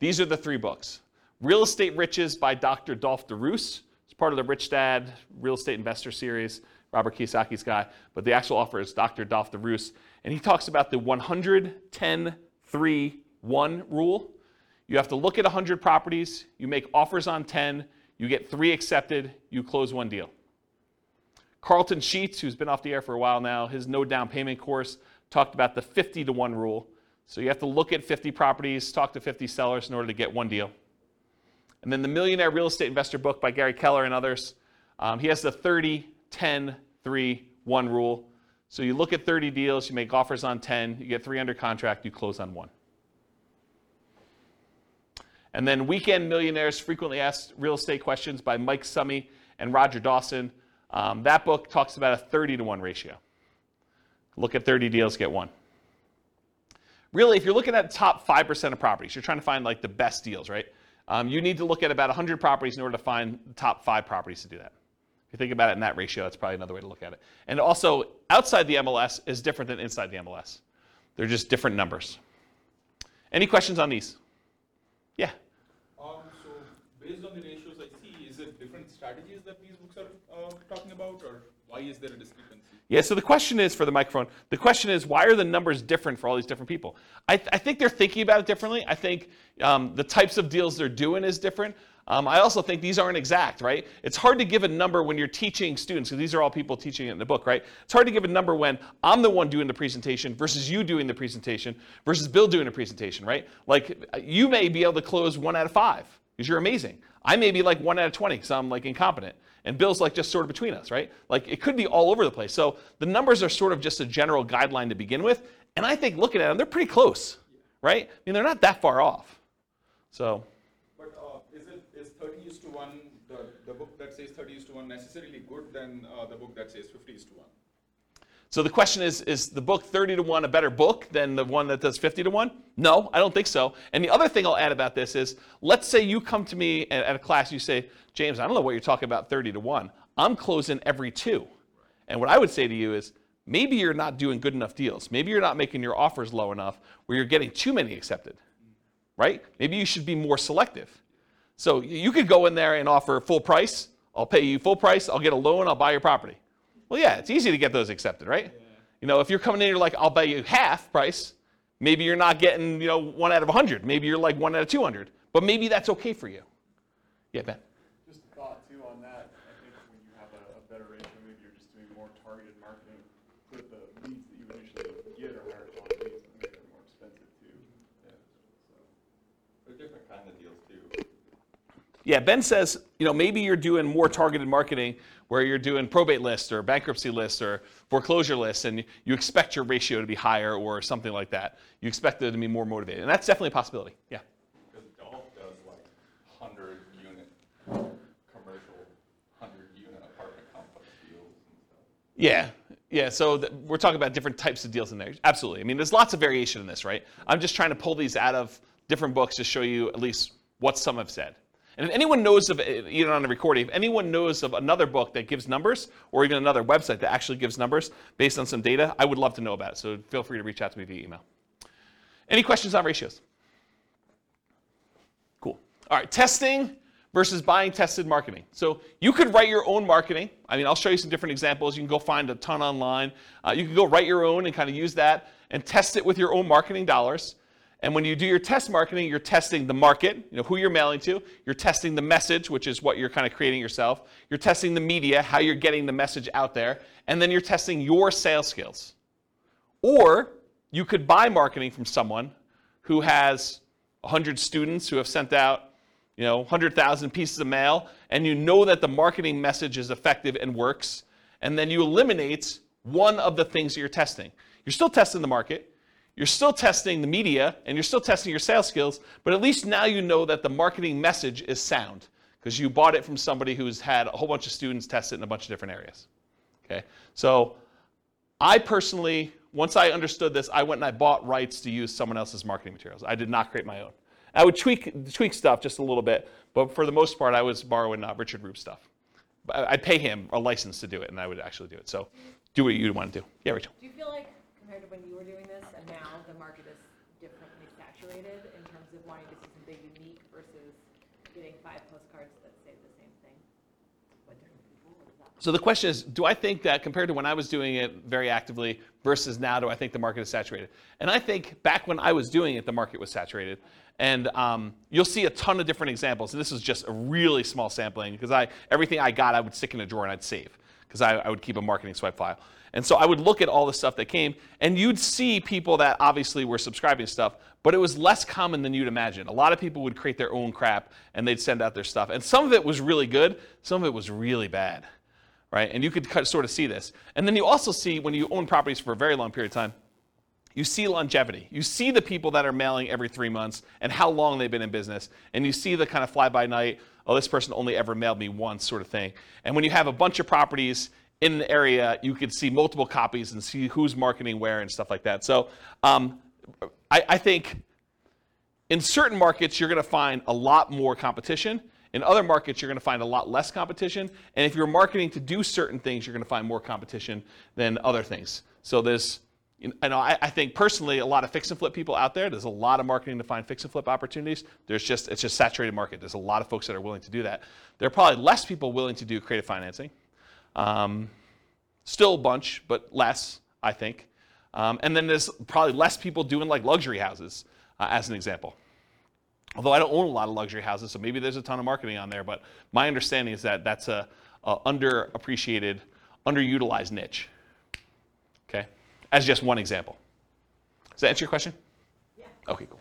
These are the three books. Real Estate Riches by Dr. Dolf de Roos. It's part of the Rich Dad Real Estate Investor Series, Robert Kiyosaki's guy. But the actual author is Dr. Dolf de Roos. And he talks about the 100, 10, 3, one rule. You have to look at 100 properties, you make offers on 10, you get three accepted, you close one deal. Carleton Sheets, who's been off the air for a while now, his no down payment course talked about the 50 to 1 rule. So you have to look at 50 properties, talk to 50 sellers in order to get one deal. And then the Millionaire Real Estate Investor book by Gary Keller and others, um, he has the 30, 10, 3, 1 rule. So you look at 30 deals, you make offers on 10, you get three under contract, you close on one. And then Weekend Millionaires Frequently Asked Real Estate Questions by Mike Summey and Roger Dawson. Um, that book talks about a 30 to 1 ratio. Look at 30 deals, get one. Really, if you're looking at top 5% of properties, you're trying to find like the best deals, right? Um, you need to look at about 100 properties in order to find the top five properties to do that. If you think about it in that ratio, that's probably another way to look at it. And also, outside the MLS is different than inside the MLS. They're just different numbers. Any questions on these? Yeah. Um, so based on the ratios I see, is it different strategies that these books are uh, talking about, or why is there a discrepancy? Yeah, so the question is for the microphone, the question is why are the numbers different for all these different people? I, th- I think they're thinking about it differently. I think um, the types of deals they're doing is different. Um, I also think these aren't exact, right? It's hard to give a number when you're teaching students, because these are all people teaching it in the book, right? It's hard to give a number when I'm the one doing the presentation versus you doing the presentation versus Bill doing the presentation, right? Like you may be able to close one out of five because you're amazing. I may be like one out of 20 because I'm like incompetent. And Bill's like just sort of between us, right? Like it could be all over the place. So the numbers are sort of just a general guideline to begin with. And I think looking at them, they're pretty close, right? I mean, they're not that far off. So. But uh, is it is 30 is to 1, the, the book that says 30 is to 1 necessarily good than uh, the book that says 50 is to 1? So the question is, is the book 30 to 1 a better book than the one that does 50 to 1? No, I don't think so. And the other thing I'll add about this is, let's say you come to me at, a class, you say, James, I don't know what you're talking about 30 to 1. I'm closing every two. And what I would say to you is, maybe you're not doing good enough deals. Maybe you're not making your offers low enough where you're getting too many accepted, right? Maybe you should be more selective. So you could go in there and offer full price. I'll pay you full price. I'll get a loan. I'll buy your property. Well, yeah, it's easy to get those accepted, right? Yeah. You know, if you're coming in, you're like, I'll pay you half price. Maybe you're not getting, you know, one out of 100. Maybe you're like one out of 200. But maybe that's okay for you. Yeah, Ben. Just a thought too on that. I think when you have a, a better ratio, maybe you're just doing more targeted marketing, so the leads that you initially get are higher quality leads and make them more expensive too. Yeah. So, They're different kind of deals too. Yeah, Ben says, you know, maybe you're doing more targeted marketing where you're doing probate lists or bankruptcy lists or foreclosure lists, and you expect your ratio to be higher or something like that. You expect it to be more motivated, and that's definitely a possibility. Yeah. Because Dolf does like hundred unit commercial, hundred unit apartment complex deals and stuff. Yeah, yeah. So we're talking about different types of deals in there. Absolutely. I mean, there's lots of variation in this, right? I'm just trying to pull these out of different books to show you at least what some have said. And if anyone knows of, even on the recording, if anyone knows of another book that gives numbers, or even another website that actually gives numbers based on some data, I would love to know about it. So feel free to reach out to me via email. Any questions on ratios? Cool. All right, testing versus buying tested marketing. So you could write your own marketing. I mean, I'll show you some different examples. You can go find a ton online. Uh, you can go write your own and kind of use that and test it with your own marketing dollars. And when you do your test marketing, you're testing the market, you know, who you're mailing to. You're testing the message, which is what you're kind of creating yourself. You're testing the media, how you're getting the message out there. And then you're testing your sales skills. Or you could buy marketing from someone who has 100 students who have sent out, you know, 100,000 pieces of mail, and you know that the marketing message is effective and works, and then you eliminate one of the things that you're testing. You're still testing the market, you're still testing the media, and you're still testing your sales skills, but at least now you know that the marketing message is sound because you bought it from somebody who's had a whole bunch of students test it in a bunch of different areas. Okay? So I personally, once I understood this, I went and I bought rights to use someone else's marketing materials. I did not create my own. I would tweak tweak stuff just a little bit, but for the most part, I was borrowing uh, Richard Roop stuff. I'd pay him a license to do it, and I would actually do it. So do what you want to do. Yeah, Rachel. Do you feel like, when you were doing this and now, the market is differently saturated in terms of wanting to see something unique versus getting five postcards that say the same thing? What? So the question is, do I think that compared to when I was doing it very actively versus now, do I think the market is saturated? And I think back when I was doing it, the market was saturated. And um, you'll see a ton of different examples. And this is just a really small sampling because I everything I got I would stick in a drawer and I'd save because I, I would keep a marketing swipe file. And so I would look at all the stuff that came, and you'd see people that obviously were subscribing stuff, but it was less common than you'd imagine. A lot of people would create their own crap and they'd send out their stuff. And some of it was really good, some of it was really bad right? And you could sort of see this. And then you also see when you own properties for a very long period of time, you see longevity. You see the people that are mailing every three months and how long they've been in business. And you see the kind of fly by night, oh, this person only ever mailed me once sort of thing. And when you have a bunch of properties in an area, you could see multiple copies and see who's marketing where and stuff like that. So um, I, I think in certain markets, you're going to find a lot more competition. In other markets, you're going to find a lot less competition. And if you're marketing to do certain things, you're going to find more competition than other things. So there's, you know, I, I think personally, a lot of fix and flip people out there. There's a lot of marketing to find fix and flip opportunities. There's just, it's just saturated market. There's a lot of folks that are willing to do that. There are probably less people willing to do creative financing. Um, still a bunch, but less, I think. Um, and then there's probably less people doing like luxury houses, uh, as an example. Although I don't own a lot of luxury houses, so maybe there's a ton of marketing on there. But my understanding is that that's a, a underappreciated, underutilized niche. Okay, as just one example. Does that answer your question? Yeah. Okay, cool.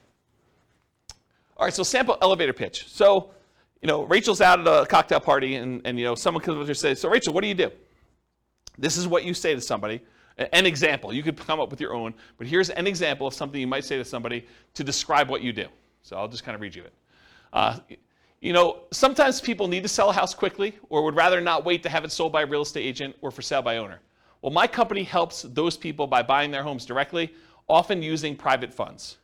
All right, so sample elevator pitch. So, you know, Rachel's out at a cocktail party, and, and you know, someone comes up to her and says, "So, Rachel, what do you do?" This is what you say to somebody. An example. You could come up with your own, but here's an example of something you might say to somebody to describe what you do. So I'll just kind of read you it. Uh, you know, sometimes people need to sell a house quickly or would rather not wait to have it sold by a real estate agent or for sale by owner. Well, my company helps those people by buying their homes directly, often using private funds.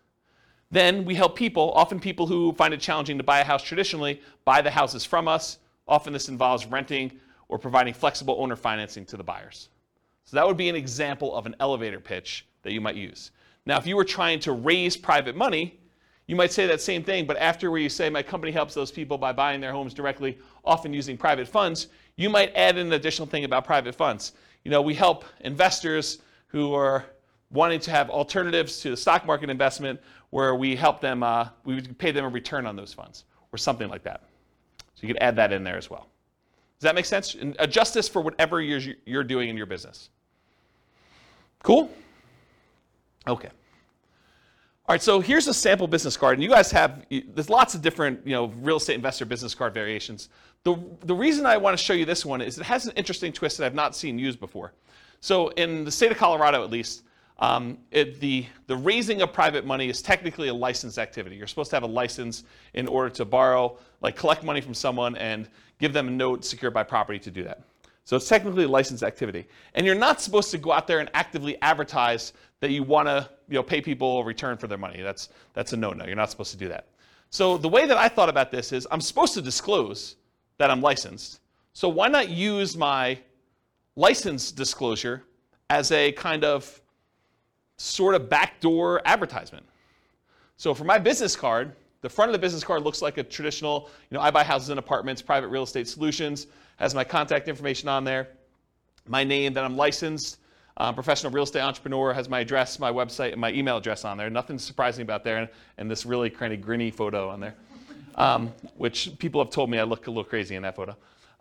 Then we help people, often people who find it challenging to buy a house traditionally, buy the houses from us. Often this involves renting or providing flexible owner financing to the buyers. So that would be an example of an elevator pitch that you might use. Now, if you were trying to raise private money, you might say that same thing, but after where you say my company helps those people by buying their homes directly, often using private funds, you might add an additional thing about private funds. You know, we help investors who are wanting to have alternatives to the stock market investment where we help them, uh, we would pay them a return on those funds or something like that. So you could add that in there as well. Does that make sense? And adjust this for whatever you're, you're doing in your business. Cool? Okay. All right, so here's a sample business card, and you guys have, there's lots of different, you know, real estate investor business card variations. The, the reason I want to show you this one is it has an interesting twist that I've not seen used before. So in the state of Colorado, at least, um, it, the, the raising of private money is technically a licensed activity. You're supposed to have a license in order to borrow, like collect money from someone and give them a note secured by property to do that. So it's technically a licensed activity. And you're not supposed to go out there and actively advertise that you want to you know, pay people a return for their money. That's, that's a no-no. You're not supposed to do that. So the way that I thought about this is I'm supposed to disclose that I'm licensed. So why not use my license disclosure as a kind of sort of backdoor advertisement? So for my business card, the front of the business card looks like a traditional, you know, I buy houses and apartments, private real estate solutions, has my contact information on there, my name that I'm licensed, um, professional real estate entrepreneur, has my address, my website, and my email address on there. Nothing surprising about there, and, and this really kind of grinny photo on there, um, which people have told me I look a little crazy in that photo,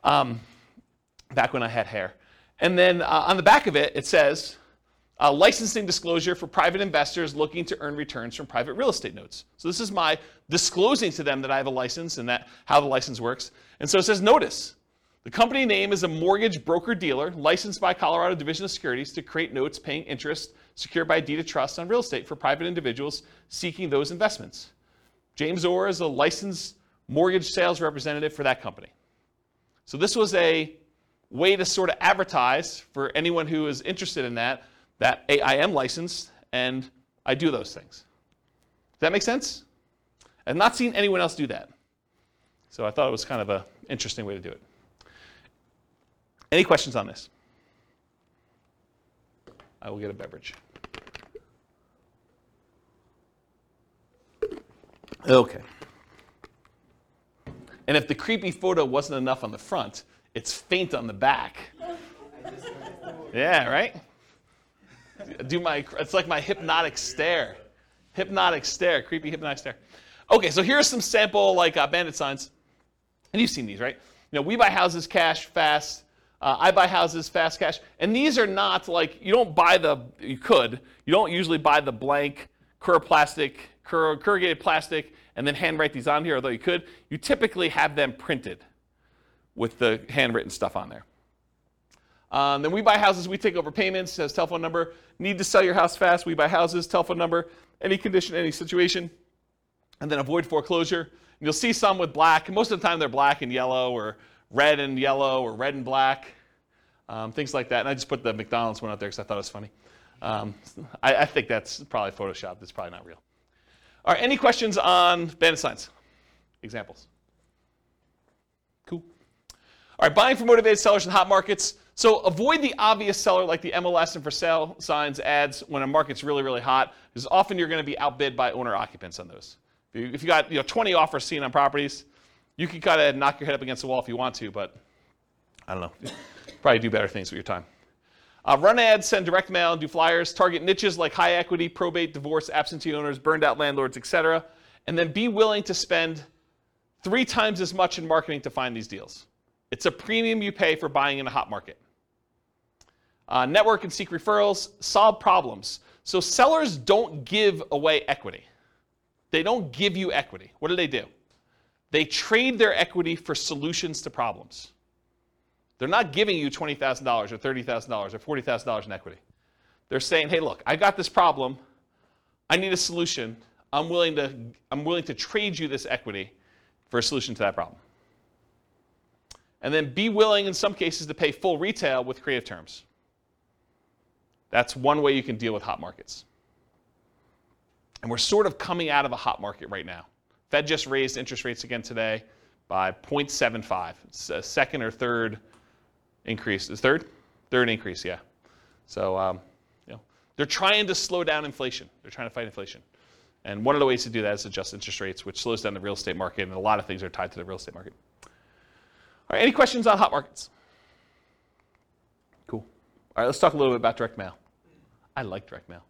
um, back when I had hair. And then uh, on the back of it, it says, uh, licensing disclosure for private investors looking to earn returns from private real estate notes. So this is my disclosing to them that I have a license and that how the license works. And so it says notice. The company name is a mortgage broker dealer licensed by Colorado Division of Securities to create notes paying interest secured by deed of trust on real estate for private individuals seeking those investments. James Orr is a licensed mortgage sales representative for that company. So this was a way to sort of advertise for anyone who is interested in that that I am licensed and I do those things. Does that make sense? I've not seen anyone else do that. So I thought it was kind of an interesting way to do it. Any questions on this? I will get a beverage. Okay. And if the creepy photo wasn't enough on the front, it's faint on the back. Yeah, right? Do my it's like my hypnotic stare. Hypnotic stare, creepy hypnotic stare. Okay, so here's some sample like uh, bandit signs. And you've seen these, right? You know, we buy houses cash fast. Uh, I buy houses fast cash. And these are not like, you don't buy the, you could, you don't usually buy the blank cur plastic, cur, corrugated plastic, and then handwrite these on here, although you could. You typically have them printed with the handwritten stuff on there. Um, then we buy houses, we take over payments, has telephone number. Need to sell your house fast, we buy houses, telephone number, any condition, any situation. And then avoid foreclosure. And you'll see some with black. Most of the time they're black and yellow or red and yellow or red and black, um, things like that. And I just put the McDonald's one out there because I thought it was funny. Um, I, I, think that's probably Photoshop. That's probably not real. All right, any questions on bandit signs? Examples? Cool. All right, buying for motivated sellers in hot markets. So avoid the obvious seller like the MLS and for sale signs ads when a market's really, really hot, because often you're going to be outbid by owner occupants on those. If you got you know 20 offers seen on properties, you can kind of knock your head up against the wall if you want to, but I don't know. Probably do better things with your time. Uh, run ads, send direct mail, do flyers, target niches like high equity, probate, divorce, absentee owners, burned out landlords, etc. And then be willing to spend three times as much in marketing to find these deals. It's a premium you pay for buying in a hot market. Uh, network and seek referrals, solve problems. So sellers don't give away equity. They don't give you equity. What do they do? They trade their equity for solutions to problems. They're not giving you $20,000 or $30,000 or $40,000 in equity. They're saying, hey, look, I got this problem. I need a solution. I'm willing to, I'm willing to trade you this equity for a solution to that problem. And then be willing, in some cases, to pay full retail with creative terms. That's one way you can deal with hot markets. And we're sort of coming out of a hot market right now. Fed just raised interest rates again today by 0.75. It's a second or third increase. The third? Third increase, yeah. So, um, you know, they're trying to slow down inflation. They're trying to fight inflation. And one of the ways to do that is adjust interest rates, which slows down the real estate market, and a lot of things are tied to the real estate market. All right, any questions on hot markets? Cool. All right, let's talk a little bit about direct mail. I like direct mail.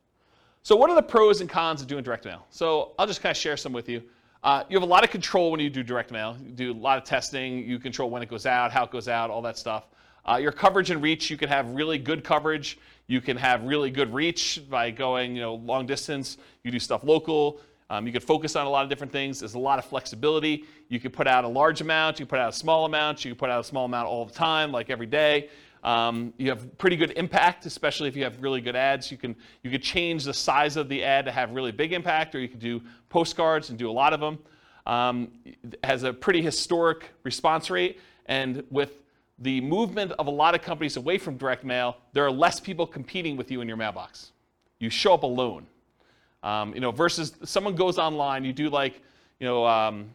So, what are the pros and cons of doing direct mail? So, I'll just kind of share some with you. Uh, you have a lot of control when you do direct mail. You do a lot of testing. You control when it goes out, how it goes out, all that stuff. Uh, your coverage and reach, you can have really good coverage. You can have really good reach by going, you know, long distance. You do stuff local. Um, you can focus on a lot of different things. There's a lot of flexibility. You can put out a large amount. You can put out a small amount. You can put out a small amount all the time, like every day. Um, you have pretty good impact, especially if you have really good ads. You can you could change the size of the ad to have really big impact, or you could do postcards and do a lot of them. Um, has a pretty historic response rate, and with the movement of a lot of companies away from direct mail, there are less people competing with you in your mailbox. You show up alone. Um, you know, versus someone goes online, you do like, you know, um,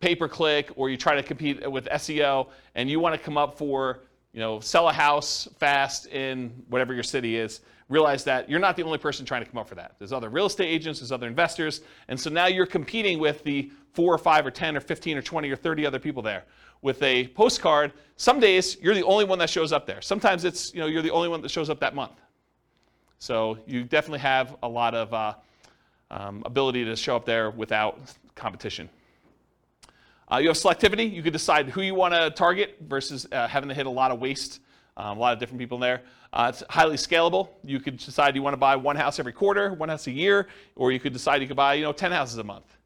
pay per click, or you try to compete with SEO, and you want to come up for, you know, sell a house fast in whatever your city is. Realize that you're not the only person trying to come up for that. There's other real estate agents, there's other investors, and so now you're competing with the four or five or 10 or 15 or 20 or 30 other people there. With a postcard, some days you're the only one that shows up there. Sometimes it's, you know, you're the only one that shows up that month. So you definitely have a lot of uh, um, ability to show up there without competition. Uh, you have selectivity. You can decide who you want to target versus uh, having to hit a lot of waste, um, a lot of different people in there. Uh, it's highly scalable. You could decide you want to buy one house every quarter, one house a year, or you could decide you could buy you know 10 houses a month.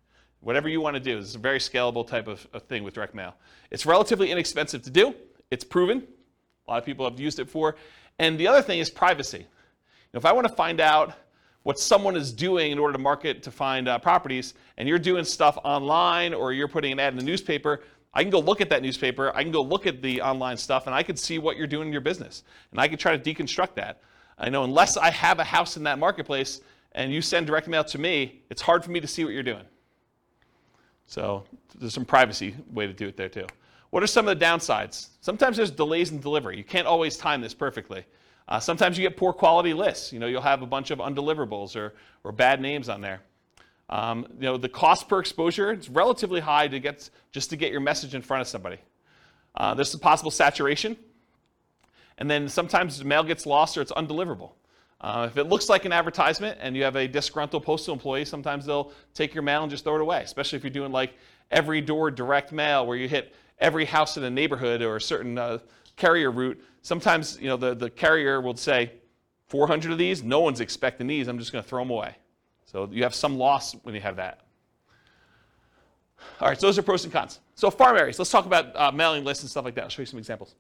Whatever you want to do. It's a very scalable type of, of thing with direct mail. It's relatively inexpensive to do. It's proven. A lot of people have used it for. And the other thing is privacy. You know, if I want to find out what someone is doing in order to market to find uh, properties, and you're doing stuff online or you're putting an ad in the newspaper, I can go look at that newspaper, I can go look at the online stuff, and I can see what you're doing in your business. And I can try to deconstruct that. I know unless I have a house in that marketplace and you send direct mail to me, it's hard for me to see what you're doing. So there's some privacy way to do it there too. What are some of the downsides? Sometimes there's delays in delivery. You can't always time this perfectly. Uh, sometimes you get poor quality lists. You know, you'll have a bunch of undeliverables or, or bad names on there. Um, you know, the cost per exposure is relatively high to get just to get your message in front of somebody. Uh, there's some possible saturation, and then sometimes the mail gets lost or it's undeliverable. Uh, if it looks like an advertisement and you have a disgruntled postal employee, sometimes they'll take your mail and just throw it away, especially if you're doing like every door direct mail where you hit every house in a neighborhood or a certain uh, carrier route. Sometimes you know the, the carrier will say, 400 of these, no one's expecting these, I'm just going to throw them away. So you have some loss when you have that. All right, so those are pros and cons. So farm areas, let's talk about uh, mailing lists and stuff like that. I'll show you some examples.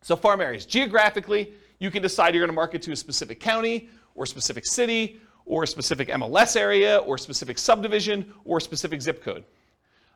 So farm areas, geographically, you can decide you're going to market to a specific county or specific city or a specific MLS area or specific subdivision or specific zip code.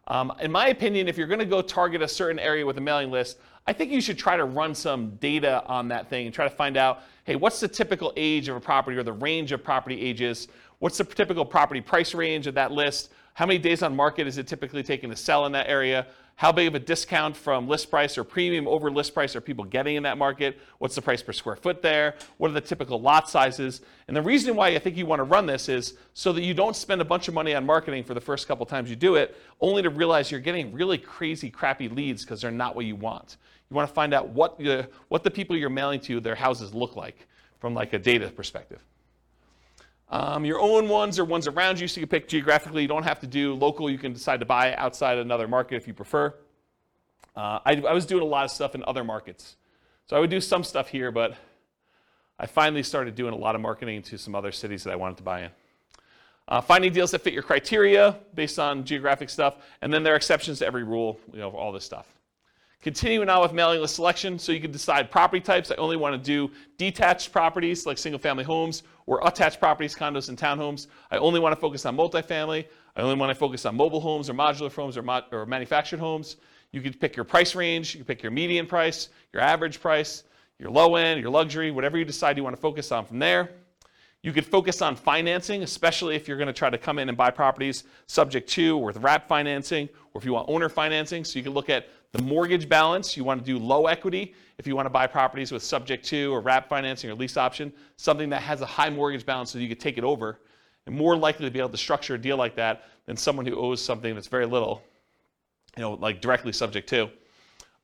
Um, in my opinion, if you're going to go target a certain area with a mailing list, I think you should try to run some data on that thing and try to find out, hey, what's the typical age of a property or the range of property ages? What's the typical property price range of that list? How many days on market is it typically taking to sell in that area? How big of a discount from list price or premium over list price are people getting in that market? What's the price per square foot there? What are the typical lot sizes? And the reason why I think you want to run this is so that you don't spend a bunch of money on marketing for the first couple times you do it, only to realize you're getting really crazy, crappy leads because they're not what you want. You want to find out what the, what the people you're mailing to, their houses look like from like a data perspective. Um, your own ones or ones around you, so you can pick geographically. You don't have to do local. You can decide to buy outside another market if you prefer. Uh, I, I, was doing a lot of stuff in other markets. So I would do some stuff here, but I finally started doing a lot of marketing to some other cities that I wanted to buy in. Uh, finding deals that fit your criteria based on geographic stuff, and then there are exceptions to every rule, you know, all this stuff. Continuing on with mailing list selection, so you can decide property types. I only want to do detached properties like single family homes or attached properties, condos and townhomes. I only want to focus on multifamily. I only want to focus on mobile homes or modular homes or, or manufactured homes. You can pick your price range. You can pick your median price, your average price, your low end, your luxury, whatever you decide you want to focus on from there. You could focus on financing, especially if you're going to try to come in and buy properties subject to or with wrap financing, or if you want owner financing. So you can look at the mortgage balance. You want to do low equity if you want to buy properties with subject to or wrap financing or lease option, something that has a high mortgage balance so you could take it over, and more likely to be able to structure a deal like that than someone who owes something that's very little, you know, like directly subject to.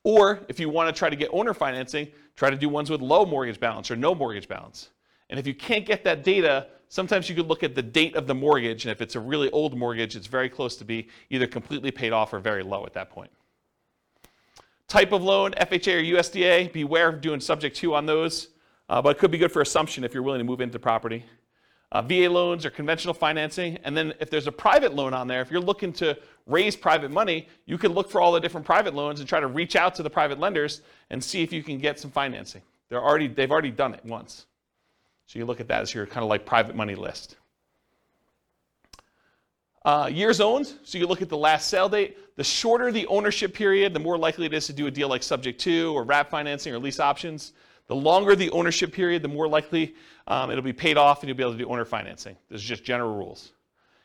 Or if you want to try to get owner financing, try to do ones with low mortgage balance or no mortgage balance. And if you can't get that data, sometimes you could look at the date of the mortgage, and if it's a really old mortgage, it's very close to be either completely paid off or very low at that point. Type of loan, FHA or USDA, beware of doing subject to on those, uh, but it could be good for assumption if you're willing to move into property. Uh, VA loans or conventional financing, and then if there's a private loan on there, if you're looking to raise private money, you can look for all the different private loans and try to reach out to the private lenders and see if you can get some financing. They're already, they've already done it once. So you look at that as your kind of like private money list. Uh, years owned, so you look at the last sale date. The shorter the ownership period, the more likely it is to do a deal like subject to or wrap financing or lease options. The longer the ownership period, the more likely um, it'll be paid off and you'll be able to do owner financing. There's just general rules.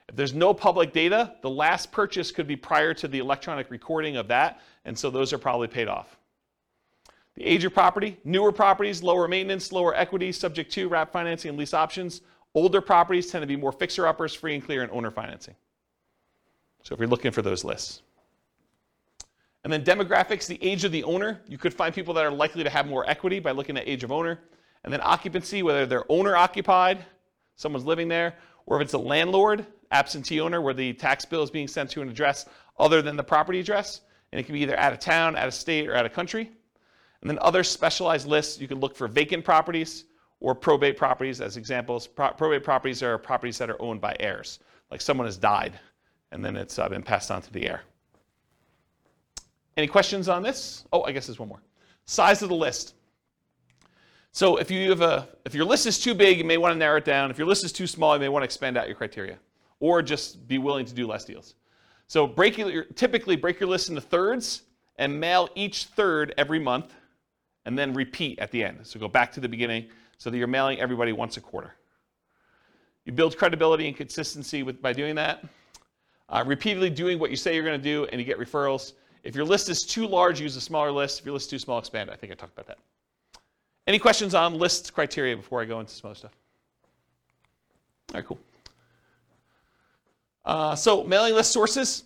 If there's no public data, the last purchase could be prior to the electronic recording of that, and so those are probably paid off. The age of property, newer properties, lower maintenance, lower equity, subject to wrap financing and lease options. Older properties tend to be more fixer-uppers, free and clear, and owner financing. So if you're looking for those lists. And then demographics, the age of the owner. You could find people that are likely to have more equity by looking at age of owner. And then occupancy, whether they're owner occupied, someone's living there, or if it's a landlord, absentee owner, where the tax bill is being sent to an address other than the property address. And it can be either out of town, out of state, or out of country. And then other specialized lists, you can look for vacant properties or probate properties as examples. Pro- probate properties are properties that are owned by heirs, like someone has died and then it's uh, been passed on to the heir. Any questions on this? Oh, I guess there's one more. Size of the list. So if you have a if your list is too big, you may want to narrow it down. If your list is too small, you may want to expand out your criteria, or just be willing to do less deals. So break your, typically break your list into thirds and mail each third every month, and then repeat at the end. So go back to the beginning so that you're mailing everybody once a quarter. You build credibility and consistency with, by doing that. Uh, repeatedly doing what you say you're going to do, and you get referrals. If your list is too large, use a smaller list. If your list is too small, expand. I think I talked about that. Any questions on list criteria before I go into some other stuff? All right, cool. Uh, so mailing list sources.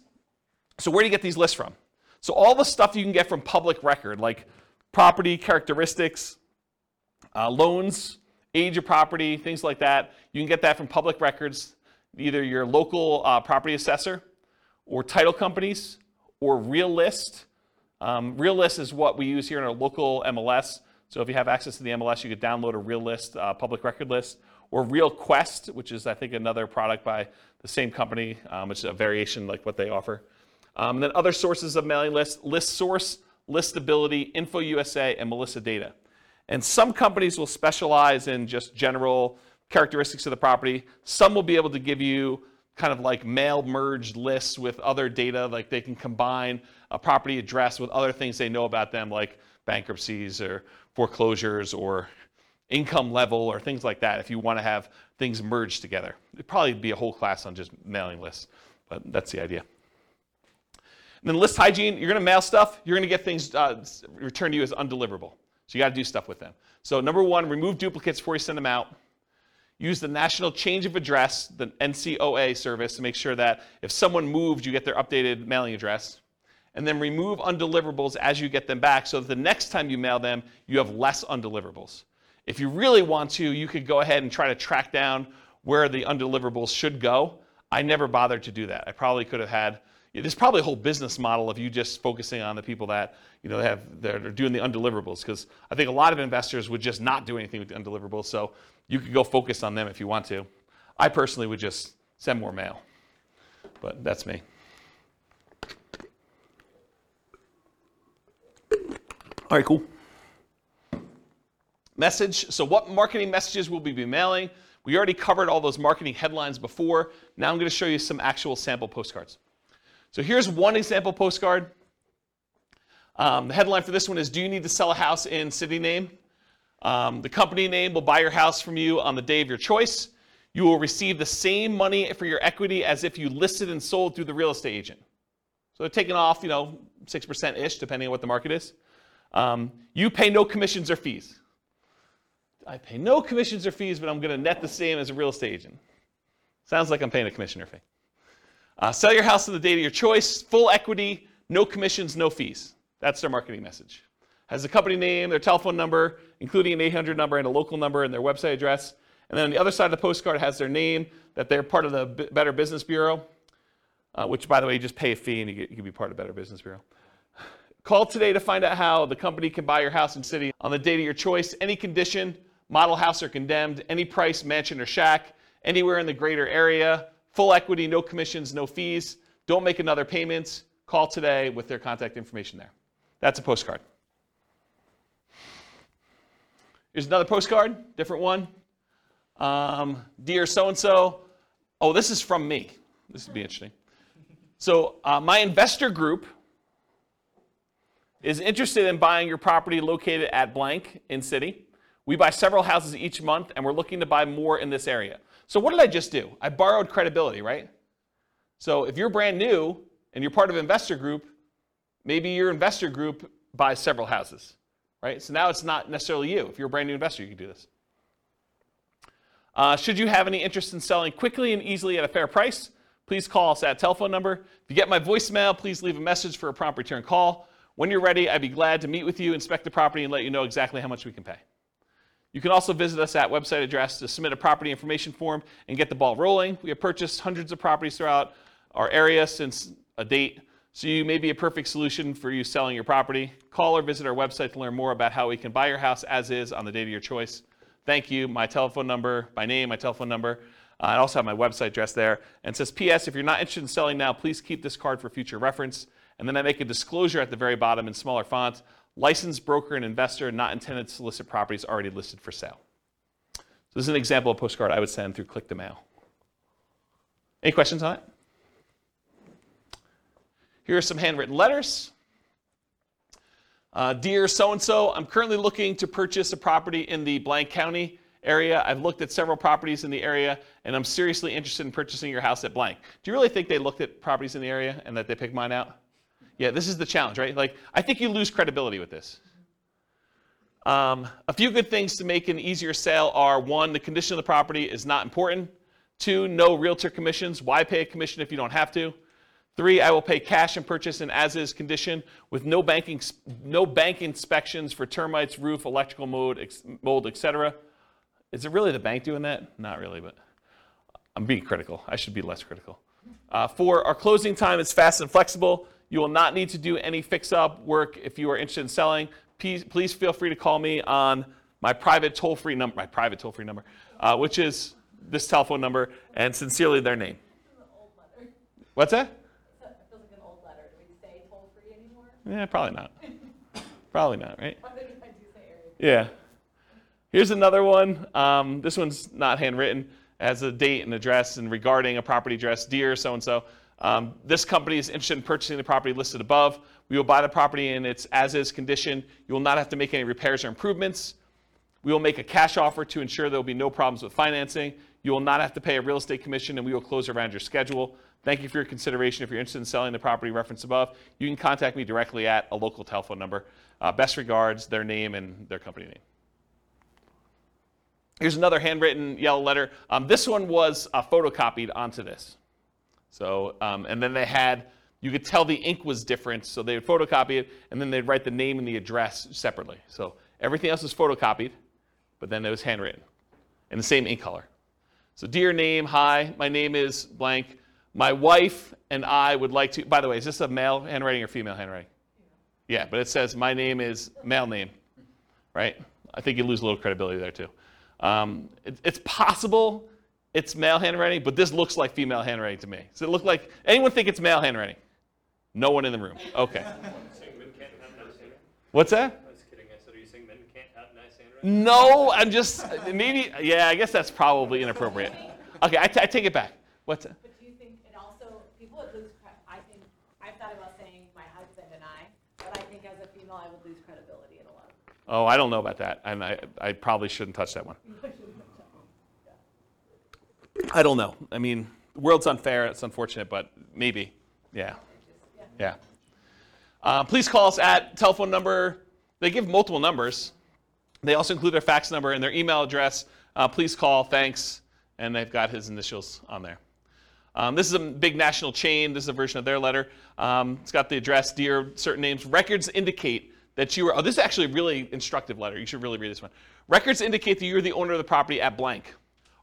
So where do you get these lists from? So all the stuff you can get from public record, like property characteristics, uh, loans, age of property, things like that. You can get that from public records, either your local uh, property assessor or title companies or Realist. Um, Realist is what we use here in our local MLS. So if you have access to the MLS, you could download a Realist uh, public record list or RealQuest, which is I think another product by the same company, um, which is a variation like what they offer. Um, and then other sources of mailing lists, List Source, Listability, InfoUSA, and Melissa Data. And some companies will specialize in just general characteristics of the property. Some will be able to give you kind of like mail merged lists with other data, like they can combine a property address with other things they know about them, like bankruptcies or foreclosures or income level or things like that, if you want to have things merged together. It'd probably be a whole class on just mailing lists, but that's the idea. And then list hygiene, you're going to mail stuff, you're going to get things uh, returned to you as undeliverable. So you got to do stuff with them. So number one, remove duplicates before you send them out. Use the National Change of Address, the NCOA service, to make sure that if someone moved, you get their updated mailing address. And then remove undeliverables as you get them back so that the next time you mail them, you have less undeliverables. If you really want to, you could go ahead and try to track down where the undeliverables should go. I never bothered to do that. I probably could have had there's probably a whole business model of you just focusing on the people that you know have that are doing the undeliverables because I think a lot of investors would just not do anything with the undeliverables. So you could go focus on them if you want to. I personally would just send more mail, but that's me. All right, cool. Message. So, what marketing messages will we be mailing? We already covered all those marketing headlines before. Now I'm going to show you some actual sample postcards. So here's one example postcard. Um, the headline for this one is Do you need to sell a house in city name? Um, the company name will buy your house from you on the day of your choice. You will receive the same money for your equity as if you listed and sold through the real estate agent. So they're taking off, you know, 6% ish, depending on what the market is. Um, you pay no commissions or fees. I pay no commissions or fees, but I'm going to net the same as a real estate agent. Sounds like I'm paying a commission or fee. Uh, sell your house on the date of your choice, full equity, no commissions, no fees. That's their marketing message. Has the company name, their telephone number, including an 800 number and a local number and their website address. And then on the other side of the postcard has their name, that they're part of the B- Better Business Bureau, uh, which, by the way, you just pay a fee and you, get, you can be part of Better Business Bureau. Call today to find out how the company can buy your house and city on the date of your choice, any condition, model house or condemned, any price, mansion or shack, anywhere in the greater area, full equity, no commissions, no fees. Don't make another payment. Call today with their contact information there. That's a postcard. Here's another postcard, different one. Um, Dear so and so. Oh, this is from me. This would be interesting. So, uh, my investor group is interested in buying your property located at blank in city. We buy several houses each month, and we're looking to buy more in this area. So, what did I just do? I borrowed credibility, right? So, if you're brand new and you're part of investor group, maybe your investor group buys several houses, right? So now it's not necessarily you. If you're a brand new investor, you can do this. Uh, should you have any interest in selling quickly and easily at a fair price, please call us at telephone number. If you get my voicemail, please leave a message for a prompt return call. When you're ready, I'd be glad to meet with you, inspect the property, and let you know exactly how much we can pay. You can also visit us at website address to submit a property information form and get the ball rolling. We have purchased hundreds of properties throughout our area since a date, so you may be a perfect solution for you selling your property. Call or visit our website to learn more about how we can buy your house as is on the date of your choice. Thank you. My telephone number, my name, my telephone number. Uh, I also have my website address there. And it says, P.S. If you're not interested in selling now, please keep this card for future reference. And then I make a disclosure at the very bottom in smaller font licensed broker and investor not intended to solicit properties already listed for sale. So this is an example of postcard I would send through Click2Mail. Any questions on it? Here are some handwritten letters. Uh, Dear so and so, I'm currently looking to purchase a property in the blank county area. I've looked at several properties in the area, and I'm seriously interested in purchasing your house at blank. Do you really think they looked at properties in the area and that they picked mine out? Yeah, this is the challenge, right? Like, I think you lose credibility with this. Um, a few good things to make an easier sale are one, the condition of the property is not important. Two, no realtor commissions. Why pay a commission if you don't have to? Three, I will pay cash and purchase in as-is condition with no banking, no bank inspections for termites, roof, electrical mold, ex, mold, etc. Is it really the bank doing that? Not really, but I'm being critical. I should be less critical. Uh, four, our closing time is fast and flexible. You will not need to do any fix-up work if you are interested in selling. Please, please feel free to call me on my private toll-free number, my private toll-free number, uh, which is this telephone number, and sincerely their name. What's that? Yeah, probably not. probably not, right? Yeah. Here's another one. Um, this one's not handwritten. As a date and address and regarding a property address, dear so and so. This company is interested in purchasing the property listed above. We will buy the property in its as is condition. You will not have to make any repairs or improvements. We will make a cash offer to ensure there will be no problems with financing. You will not have to pay a real estate commission, and we will close around your schedule. Thank you for your consideration. If you're interested in selling the property referenced above, you can contact me directly at a local telephone number. Uh, best regards, their name and their company name. Here's another handwritten yellow letter. Um, this one was uh, photocopied onto this. So, um, and then they had, you could tell the ink was different, so they would photocopy it, and then they'd write the name and the address separately. So everything else was photocopied, but then it was handwritten in the same ink color. So, dear name, hi, my name is blank. My wife and I would like to, by the way, is this a male handwriting or female handwriting? Yeah, but it says my name is male name, right? I think you lose a little credibility there too. Um, it, it's possible it's male handwriting, but this looks like female handwriting to me. Does it look like, anyone think it's male handwriting? No one in the room. Okay. What's that? I was kidding. I said, are you saying men can't have nice handwriting? No, I'm just, maybe, yeah, I guess that's probably inappropriate. Okay, I, t- I take it back. What's that? But do you think it also, people would lose, cre- I think, I've thought about saying my husband and I, but I think as a female, I would lose credibility in a lot of. Oh, I don't know about that, and I, I probably shouldn't touch that one. I don't know. I mean, the world's unfair. It's unfortunate, but maybe. Yeah. Yeah. Uh, please call us at telephone number. They give multiple numbers. They also include their fax number and their email address. Uh, please call. Thanks. And they've got his initials on there. Um, this is a big national chain. This is a version of their letter. Um, it's got the address, dear, certain names. Records indicate that you are. Oh, this is actually a really instructive letter. You should really read this one. Records indicate that you're the owner of the property at blank.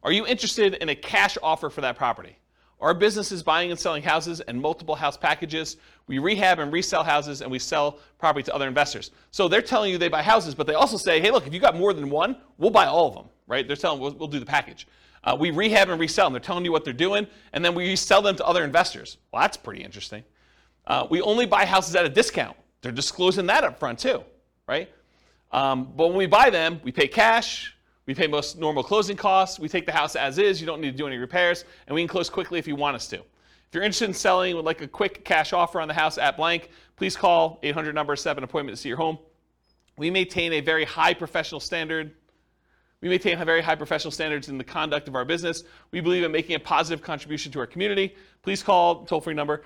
Are you interested in a cash offer for that property? Our business is buying and selling houses and multiple house packages. We rehab and resell houses and we sell property to other investors. So they're telling you they buy houses, but they also say, hey, look, if you got more than one, we'll buy all of them, right? They're telling we'll, we'll do the package. Uh, we rehab and resell them. They're telling you what they're doing, and then we sell them to other investors. Well, that's pretty interesting. Uh, we only buy houses at a discount. They're disclosing that up front too, right? Um, but when we buy them, we pay cash, we pay most normal closing costs, we take the house as is, you don't need to do any repairs, and we can close quickly if you want us to. If you're interested in selling with like a quick cash offer on the house at blank, please call 800 number 7 appointment to see your home. We maintain a very high professional standard. We maintain a very high professional standards in the conduct of our business. We believe in making a positive contribution to our community. Please call toll free number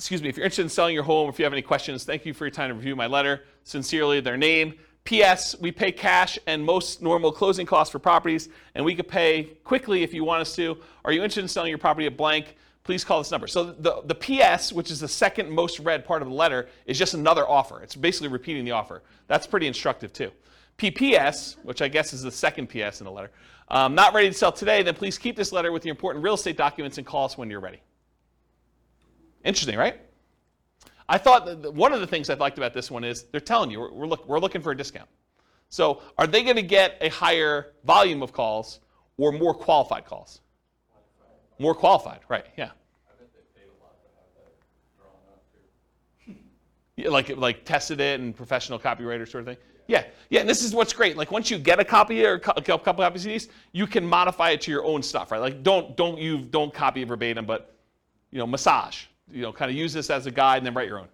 excuse me, if you're interested in selling your home, or if you have any questions, thank you for your time to review my letter. Sincerely, their name. P.S. We pay cash and most normal closing costs for properties, and we could pay quickly if you want us to. Are you interested in selling your property at blank? Please call this number. So the, the P.S., which is the second most read part of the letter, is just another offer. It's basically repeating the offer. That's pretty instructive too. PPS, which I guess is the second PS in the letter, um, not ready to sell today, then please keep this letter with your important real estate documents and call us when you're ready. Interesting, right? I thought that one of the things I liked about this one is they're telling you we're, we're, look, we're looking for a discount. So are they going to get a higher volume of calls or more qualified calls? More qualified, right? Yeah. Yeah, like like tested it and professional copywriter sort of thing. Yeah, yeah. And this is what's great. Like once you get a copy or a couple copies of these, you can modify it to your own stuff, right? Like don't don't you don't copy verbatim, but you know massage you know, kind of use this as a guide and then write your own.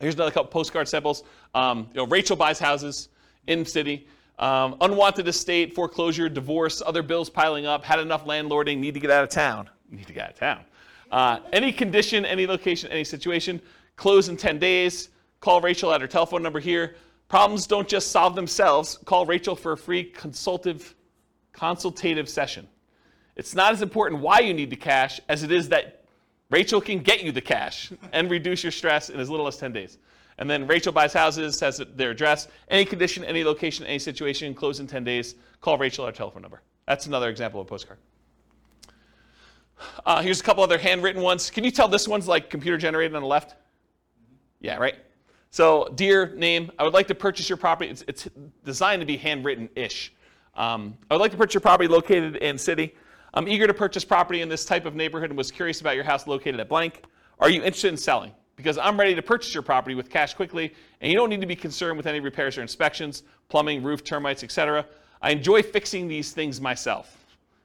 Here's another couple postcard samples. Um, you know, Rachel buys houses in city. Um, unwanted estate, foreclosure, divorce, other bills piling up, had enough landlording, need to get out of town. Need to get out of town. Uh, any condition, any location, any situation, close in 10 days. Call Rachel at her telephone number here. Problems don't just solve themselves. Call Rachel for a free consultative, consultative session. It's not as important why you need the cash as it is that Rachel can get you the cash and reduce your stress in as little as 10 days. And then Rachel buys houses, has their address, any condition, any location, any situation, close in 10 days. Call Rachel, our telephone number. That's another example of a postcard. Uh, here's a couple other handwritten ones. Can you tell this one's like computer generated on the left? Yeah, right? So, dear name, I would like to purchase your property. It's, it's designed to be handwritten ish. Um, I would like to purchase your property located in city. I'm eager to purchase property in this type of neighborhood and was curious about your house located at blank. Are you interested in selling? Because I'm ready to purchase your property with cash quickly, and you don't need to be concerned with any repairs or inspections, plumbing, roof, termites, etc. I enjoy fixing these things myself.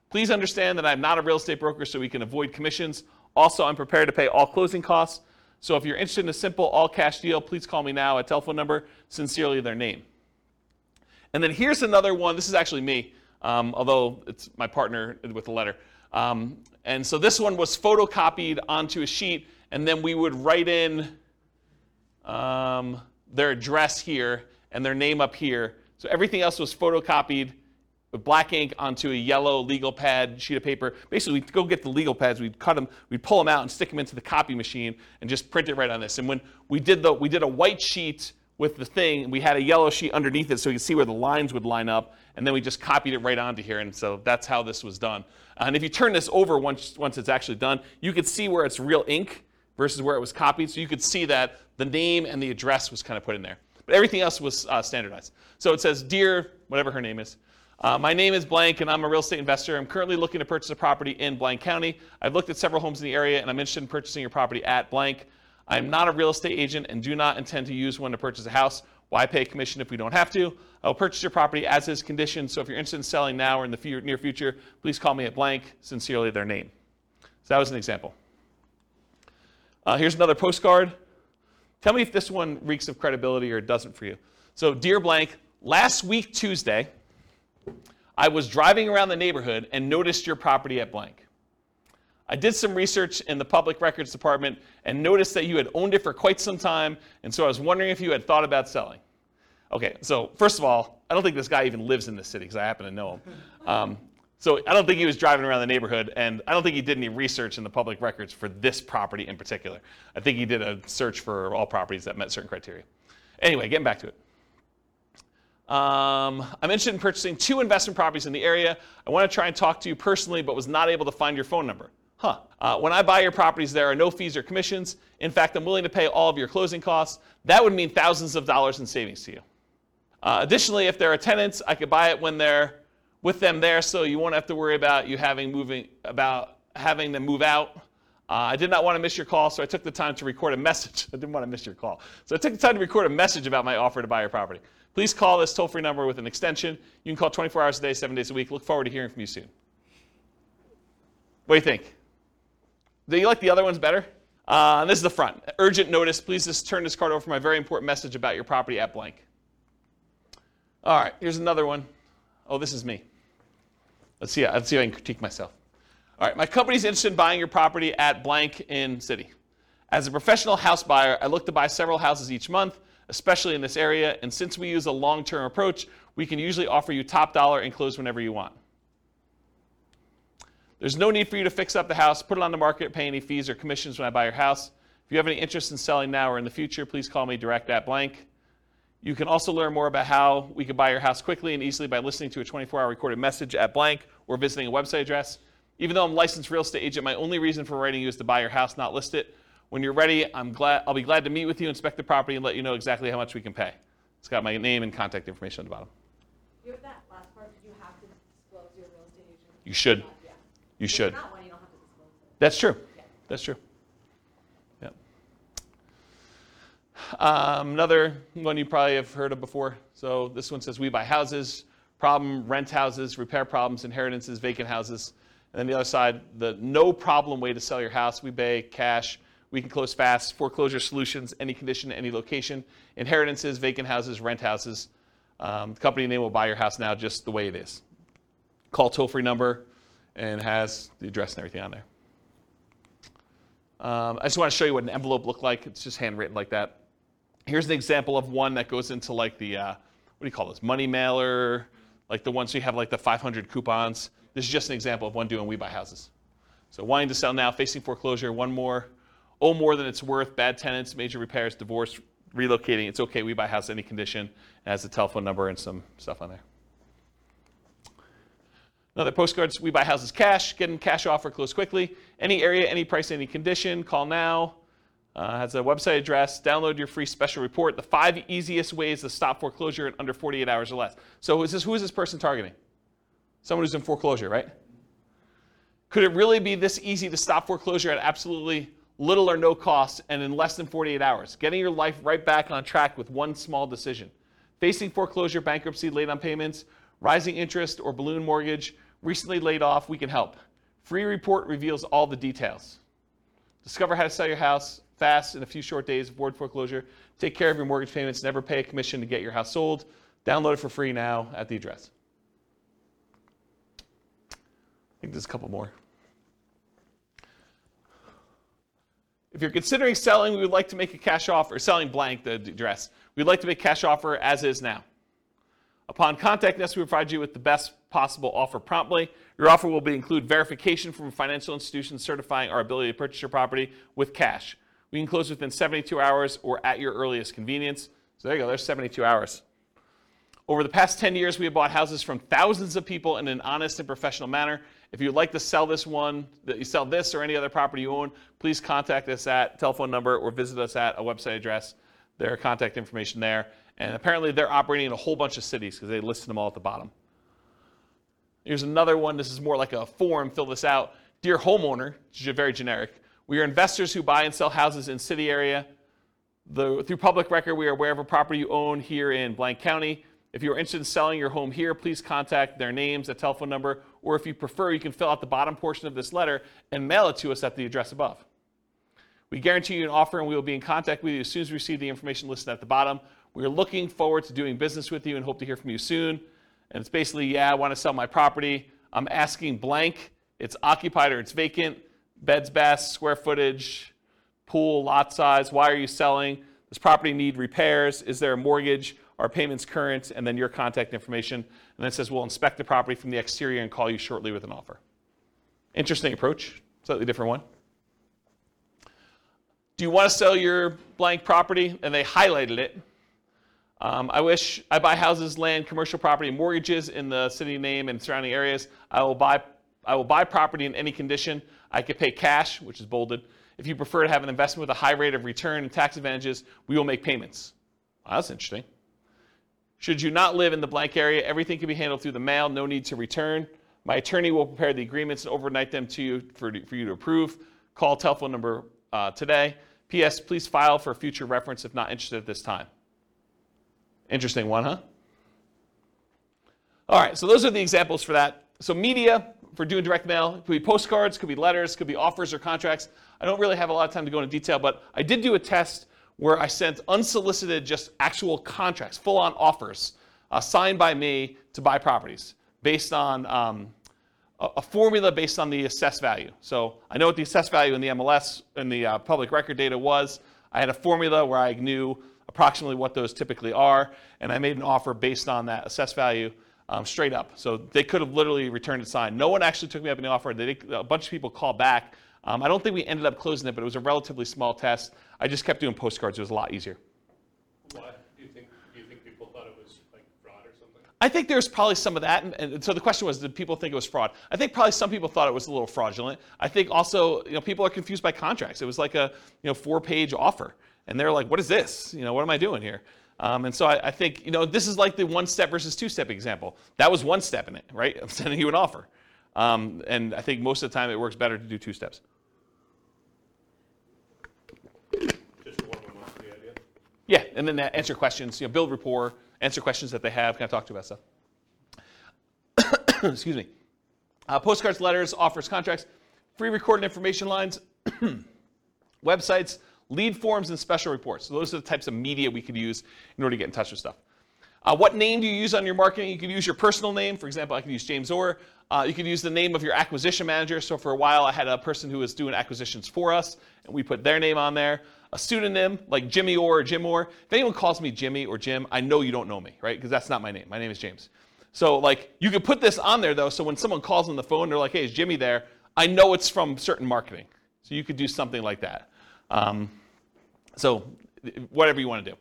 Please understand that I'm not a real estate broker, so we can avoid commissions. Also, I'm prepared to pay all closing costs. So if you're interested in a simple all cash deal, please call me now at telephone number, sincerely their name. And then here's another one. This is actually me um, although it's my partner with the letter. Um, and so this one was photocopied onto a sheet, and then we would write in um, their address here and their name up here. So everything else was photocopied with black ink onto a yellow legal pad sheet of paper. Basically, we'd go get the legal pads, we'd cut them, we'd pull them out and stick them into the copy machine and just print it right on this. And when we did the, we did a white sheet with the thing, we had a yellow sheet underneath it so you could see where the lines would line up, and then we just copied it right onto here, and so that's how this was done. And if you turn this over once, once it's actually done, you could see where it's real ink versus where it was copied, so you could see that the name and the address was kind of put in there. But everything else was uh, standardized. So it says, Dear, whatever her name is, uh, my name is blank and I'm a real estate investor. I'm currently looking to purchase a property in blank county. I've looked at several homes in the area and I'm interested in purchasing your property at blank. I'm not a real estate agent and do not intend to use one to purchase a house. Why pay commission if we don't have to? I will purchase your property as is conditioned. So if you're interested in selling now or in the near future, please call me at blank. Sincerely, their name. So that was an example. Uh, here's another postcard. Tell me if this one reeks of credibility or it doesn't for you. So, dear blank, last week Tuesday, I was driving around the neighborhood and noticed your property at blank. I did some research in the public records department and noticed that you had owned it for quite some time, and so I was wondering if you had thought about selling. Okay, so first of all, I don't think this guy even lives in this city because I happen to know him. Um, so I don't think he was driving around the neighborhood, and I don't think he did any research in the public records for this property in particular. I think he did a search for all properties that met certain criteria. Anyway, getting back to it. Um, I'm interested in purchasing two investment properties in the area. I want to try and talk to you personally, but was not able to find your phone number. Huh. Uh, when I buy your properties, there are no fees or commissions. In fact, I'm willing to pay all of your closing costs. That would mean thousands of dollars in savings to you. Uh, additionally, if there are tenants, I could buy it when they're with them there, so you won't have to worry about you having moving about having them move out. Uh, I did not want to miss your call, so I took the time to record a message. I didn't want to miss your call, so I took the time to record a message about my offer to buy your property. Please call this toll-free number with an extension. You can call 24 hours a day, seven days a week. Look forward to hearing from you soon. What do you think? Do you like the other ones better? Uh, this is the front. Urgent notice. Please just turn this card over for my very important message about your property at blank. All right, here's another one. Oh, this is me. Let's see. Let's see if I can critique myself. All right, my company's interested in buying your property at blank in city. As a professional house buyer, I look to buy several houses each month, especially in this area. And since we use a long-term approach, we can usually offer you top dollar and close whenever you want. There's no need for you to fix up the house, put it on the market, pay any fees or commissions when I buy your house. If you have any interest in selling now or in the future, please call me direct at blank. You can also learn more about how we can buy your house quickly and easily by listening to a 24-hour recorded message at blank or visiting a website address. Even though I'm a licensed real estate agent, my only reason for writing you is to buy your house, not list it. When you're ready, I'm glad, I'll be glad to meet with you, inspect the property, and let you know exactly how much we can pay. It's got my name and contact information at the bottom. You have that last part, you have to disclose your real estate agent. You should. Yeah. You should. one, you don't have to it. That's true. Yeah. That's true. Yep. Um, another one you probably have heard of before. So this one says we buy houses, problem, rent houses, repair problems, inheritances, vacant houses. And then the other side, the no problem way to sell your house. We pay cash. We can close fast. Foreclosure solutions, any condition, any location. Inheritances, vacant houses, rent houses. Um, the company name will buy your house now just the way it is. Call toll free number and has the address and everything on there. Um, I just want to show you what an envelope looked like. It's just handwritten like that. Here's an example of one that goes into like the, uh, what do you call this, money mailer, like the ones you have like the 500 coupons. This is just an example of one doing We Buy Houses. So wanting to sell now, facing foreclosure, one more, owe more than it's worth, bad tenants, major repairs, divorce, relocating. It's okay, We Buy House, any condition. It has a telephone number and some stuff on there. Another postcards, we buy houses cash, get in cash offer, close quickly. Any area, any price, any condition, call now. Uh, has a website address. Download your free special report. The five easiest ways to stop foreclosure in under 48 hours or less. So is this, who is this person targeting? Someone who's in foreclosure, right? Could it really be this easy to stop foreclosure at absolutely little or no cost and in less than 48 hours? Getting your life right back on track with one small decision. Facing foreclosure, bankruptcy, late on payments, rising interest, or balloon mortgage, recently laid off, we can help. Free report reveals all the details. Discover how to sell your house fast in a few short days, avoid foreclosure, take care of your mortgage payments, never pay a commission to get your house sold. Download it for free now at the address. I think there's a couple more. If you're considering selling, we would like to make a cash offer, selling blank the address. We'd like to make cash offer as is now. Upon contacting us, we provide you with the best possible offer promptly. Your offer will be include verification from a financial institution certifying our ability to purchase your property with cash. We can close within 72 hours or at your earliest convenience. So there you go, there's 72 hours. Over the past 10 years, we have bought houses from thousands of people in an honest and professional manner. If you'd like to sell this one, that you sell this or any other property you own, please contact us at telephone number or visit us at a website address. There are contact information there. And apparently they're operating in a whole bunch of cities because they listed them all at the bottom. Here's another one. This is more like a form. Fill this out. Dear homeowner, very generic. We are investors who buy and sell houses in city area. The, through public record, we are aware of a property you own here in blank county. If you are interested in selling your home here, please contact their names, a telephone number, or if you prefer, you can fill out the bottom portion of this letter and mail it to us at the address above. We guarantee you an offer and we will be in contact with you as soon as we receive the information listed at the bottom. We are looking forward to doing business with you and hope to hear from you soon. And it's basically, yeah, I want to sell my property. I'm asking blank. It's occupied or it's vacant. Beds, baths, square footage, pool, lot size. Why are you selling? Does property need repairs? Is there a mortgage? Are payments current? And then your contact information. And then it says, we'll inspect the property from the exterior and call you shortly with an offer. Interesting approach. Slightly different one. Do you want to sell your blank property? And they highlighted it. Um, I wish I buy houses, land, commercial property, mortgages in the city name and surrounding areas. I will buy I will buy property in any condition. I could pay cash, which is bolded. If you prefer to have an investment with a high rate of return and tax advantages, we will make payments. That's interesting. Should you not live in the blank area, everything can be handled through the mail, no need to return. My attorney will prepare the agreements and overnight them to you for, for you to approve. Call telephone number uh, today. P.S. Please file for future reference if not interested at this time. Interesting one, huh? All right, so those are the examples for that. So media for doing direct mail it could be postcards, could be letters, could be offers or contracts. I don't really have a lot of time to go into detail, but I did do a test where I sent unsolicited, just actual contracts, full-on offers, uh, signed by me to buy properties based on um, a, formula based on the assessed value. So I know what the assessed value in the MLS and the uh, public record data was. I had a formula where I knew approximately what those typically are, and I made an offer based on that assessed value um, straight up. So they could have literally returned it signed. No one actually took me up on the offer. They, a bunch of people called back. Um, I don't think we ended up closing it, but it was a relatively small test. I just kept doing postcards. It was a lot easier. Why? Do you think, do you think people thought it was like fraud or something? I think there's probably some of that. And, and so the question was, did people think it was fraud? I think probably some people thought it was a little fraudulent. I think also, you know, people are confused by contracts. It was like a, you know, four-page offer. And they're like, what is this? You know, what am I doing here? Um, and so I, I, think, you know, this is like the one step versus two step example. That was one step in it, right? I'm sending you an offer. Um, and I think most of the time it works better to do two steps. Just warm them up to the idea? Yeah, and then answer questions, you know, build rapport, answer questions that they have, kind of talk to about stuff. Excuse me. Uh, postcards, letters, offers, contracts, free recorded information lines, websites, lead forms, and special reports. So those are the types of media we could use in order to get in touch with stuff. Uh, what name do you use on your marketing? You could use your personal name. For example, I could use James Orr. Uh, you could use the name of your acquisition manager. So for a while, I had a person who was doing acquisitions for us, and we put their name on there. A pseudonym like Jimmy Orr or Jim Orr. If anyone calls me Jimmy or Jim, I know you don't know me, right? Because that's not my name. My name is James. So like you could put this on there though, so when someone calls on the phone, they're like, "Hey, is Jimmy there?" I know it's from certain marketing. So you could do something like that. Um, so whatever you want to do.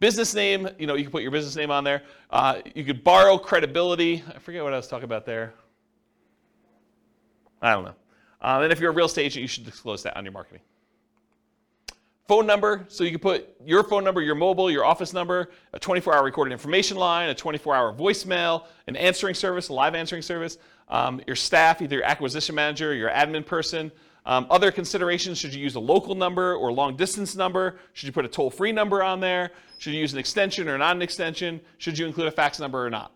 Business name, you know, you can put your business name on there. Uh, you could borrow credibility. I forget what I was talking about there. I don't know. Um, and if you're a real estate agent, you should disclose that on your marketing. Phone number, so you can put your phone number, your mobile, your office number, a 24 hour recorded information line, a 24 hour voicemail, an answering service, a live answering service, um, your staff, either your acquisition manager, your admin person. Um, other considerations should you use a local number or long distance number? Should you put a toll free number on there? Should you use an extension or not an extension? Should you include a fax number or not?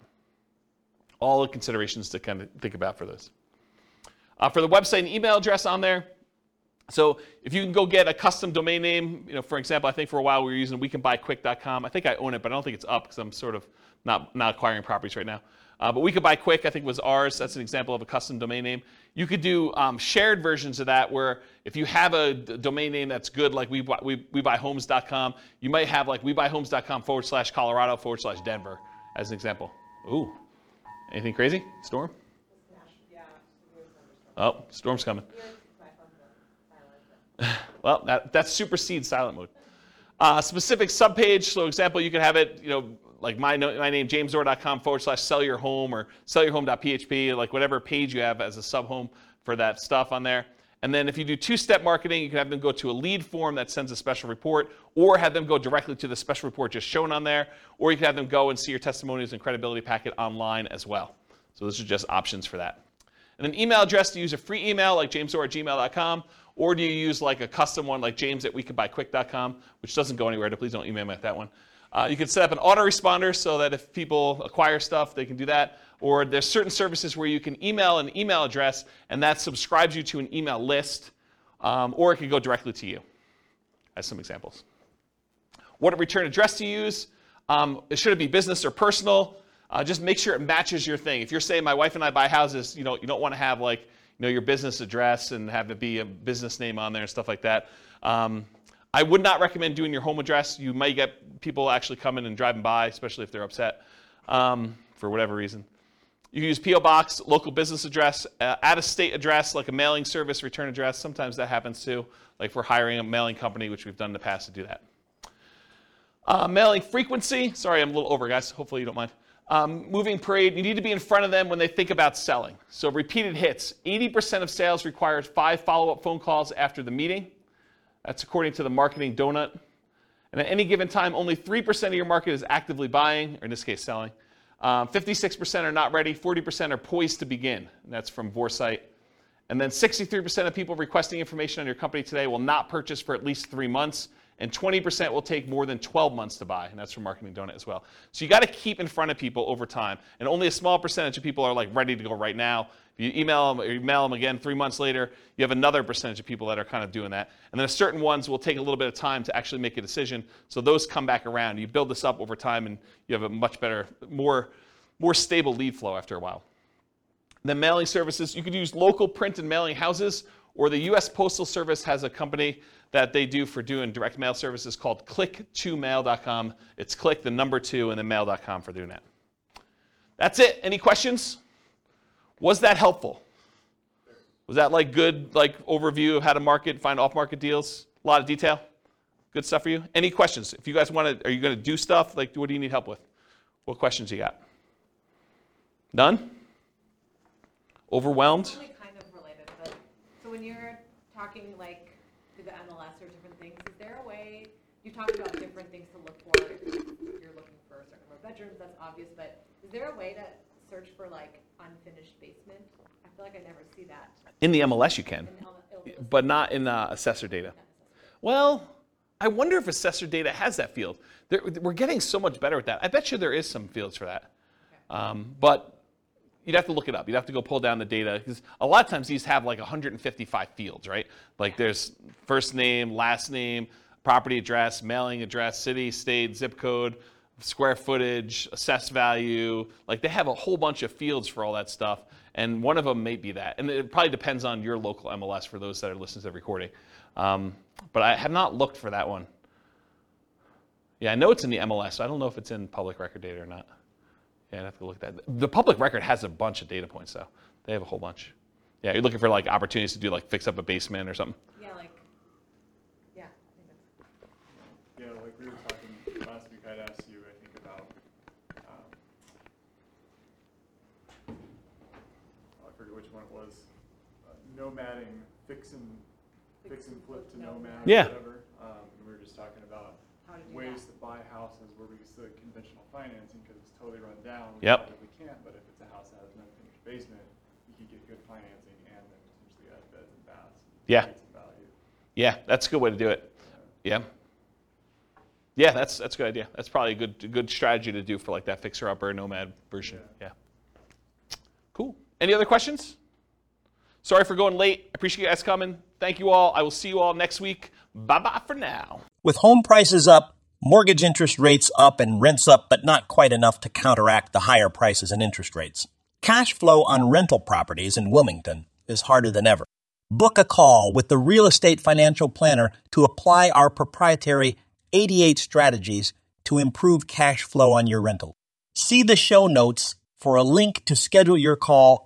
All the considerations to kind of think about for this. Uh, for the website and email address on there, so if you can go get a custom domain name, you know, for example, I think for a while we were using wecanbuyquick.com. I think I own it, but I don't think it's up because I'm sort of not, not acquiring properties right now. Uh, but we could buy quick, I think was ours. That's an example of a custom domain name. You could do um, shared versions of that where if you have a d- domain name that's good, like we, we, we buy homes.com, you might have like we buy homes.com forward slash Colorado forward slash Denver as an example. Ooh, anything crazy? Storm? Oh, storm's coming. Well, that, that supersedes silent mode. Uh, specific subpage, so example, you could have it, you know, like my, my name, jamesor.com forward slash sell your home or sell-your-home.php, like whatever page you have as a sub home for that stuff on there. And then if you do two-step marketing, you can have them go to a lead form that sends a special report, or have them go directly to the special report just shown on there, or you can have them go and see your testimonials and credibility packet online as well. So those are just options for that. And an email address to use a free email like jamesor at gmail.com, or do you use like a custom one like james at wecouldbuyquick.com, which doesn't go anywhere, so please don't email me at that one. Uh, you can set up an autoresponder so that if people acquire stuff, they can do that. Or there's certain services where you can email an email address and that subscribes you to an email list, um, or it can go directly to you, as some examples. What return address to use? Um, should it be business or personal? Uh, just make sure it matches your thing. If you're saying my wife and I buy houses, you know, you don't want to have like, you know, your business address and have it be a business name on there and stuff like that. Um, I would not recommend doing your home address. You might get people actually coming and driving by, especially if they're upset um, for whatever reason. You use P.O. Box, local business address, uh, of state address, like a mailing service return address. Sometimes that happens too, like if we're hiring a mailing company, which we've done in the past to do that. Uh, mailing frequency. Sorry, I'm a little over, guys. Hopefully you don't mind. Um, moving parade, you need to be in front of them when they think about selling. So repeated hits. 80% of sales requires five follow-up phone calls after the meeting. That's according to the marketing donut. And at any given time, only 3% of your market is actively buying, or in this case, selling. Um, 56% are not ready, 40% are poised to begin. That's from Vorsight. And then 63% of people requesting information on your company today will not purchase for at least three months, and 20% will take more than 12 months to buy, and that's from Marketing Donut as well. So you got to keep in front of people over time, and only a small percentage of people are like ready to go right now. If you email them or email them again three months later, you have another percentage of people that are kind of doing that, and then a certain ones will take a little bit of time to actually make a decision. So those come back around. You build this up over time, and you have a much better, more, more stable lead flow after a while. Then mailing services, you could use local print and mailing houses, or the U.S. Postal Service has a company that they do for doing direct mail services called click2mail.com. It's click the number two and then mail.com for doing that. That's it. Any questions? Was that helpful? Was that like good like overview of how to market, find off-market deals? A lot of detail. Good stuff for you. Any questions? If you guys want to, are you going to do stuff? Like, what do you need help with? What questions you got? None. Overwhelmed. Only kind of related, but, so when you're talking like to the MLS or different things, is there a way, you talked about different things to look for, if you're looking for a certain number of bedrooms, that's obvious, but is there a way to search for like unfinished basement? I feel like I never see that In the MLS, you can, in L- L- but not in uh, assessor data. Well, I wonder if assessor data has that field. There, we're getting so much better at that. I bet you there is some fields for that. Um, but you'd have to look it up. You'd have to go pull down the data because a lot of times these have like 155 fields, right? Like there's first name, last name, property address, mailing address, city, state, zip code, square footage, assessed value. Like they have a whole bunch of fields for all that stuff. And one of them may be that. And it probably depends on your local MLS for those that are listening to the recording. Um, but I have not looked for that one. Yeah, I know it's in the MLS. So I don't know if it's in public record data or not. Yeah, I'd have to look at that. The public record has a bunch of data points, though. They have a whole bunch. Yeah, you're looking for like opportunities to do like fix up a basement or something. Yeah, like, yeah, I think that's. Yeah, like we were talking last week, I'd asked you, I think, about, um, oh, I forget which one it was, uh, nomading, fix and, fix and flip to nomad, Yeah. whatever. Um, and we were just talking about How to do ways that. to buy houses where we use the conventional financing, because it's totally run down. We Yep. probably can't, but if it's a house that has an unfinished basement, you could get good financing and then potentially add beds and baths. and Yeah. create some value. Yeah, that's a good way to do it. Yeah. Yeah, that's that's a good idea. That's probably a good a good strategy to do for like that fixer upper nomad version. Yeah. Cool. Any other questions? Sorry for going late. I appreciate you guys coming. Thank you all. I will see you all next week. Bye bye for now. With home prices up, mortgage interest rates up, and rents up, but not quite enough to counteract the higher prices and interest rates. Cash flow on rental properties in Wilmington is harder than ever. Book a call with the Real Estate Financial Planner to apply our proprietary 88 strategies to improve cash flow on your rental. See the show notes for a link to schedule your call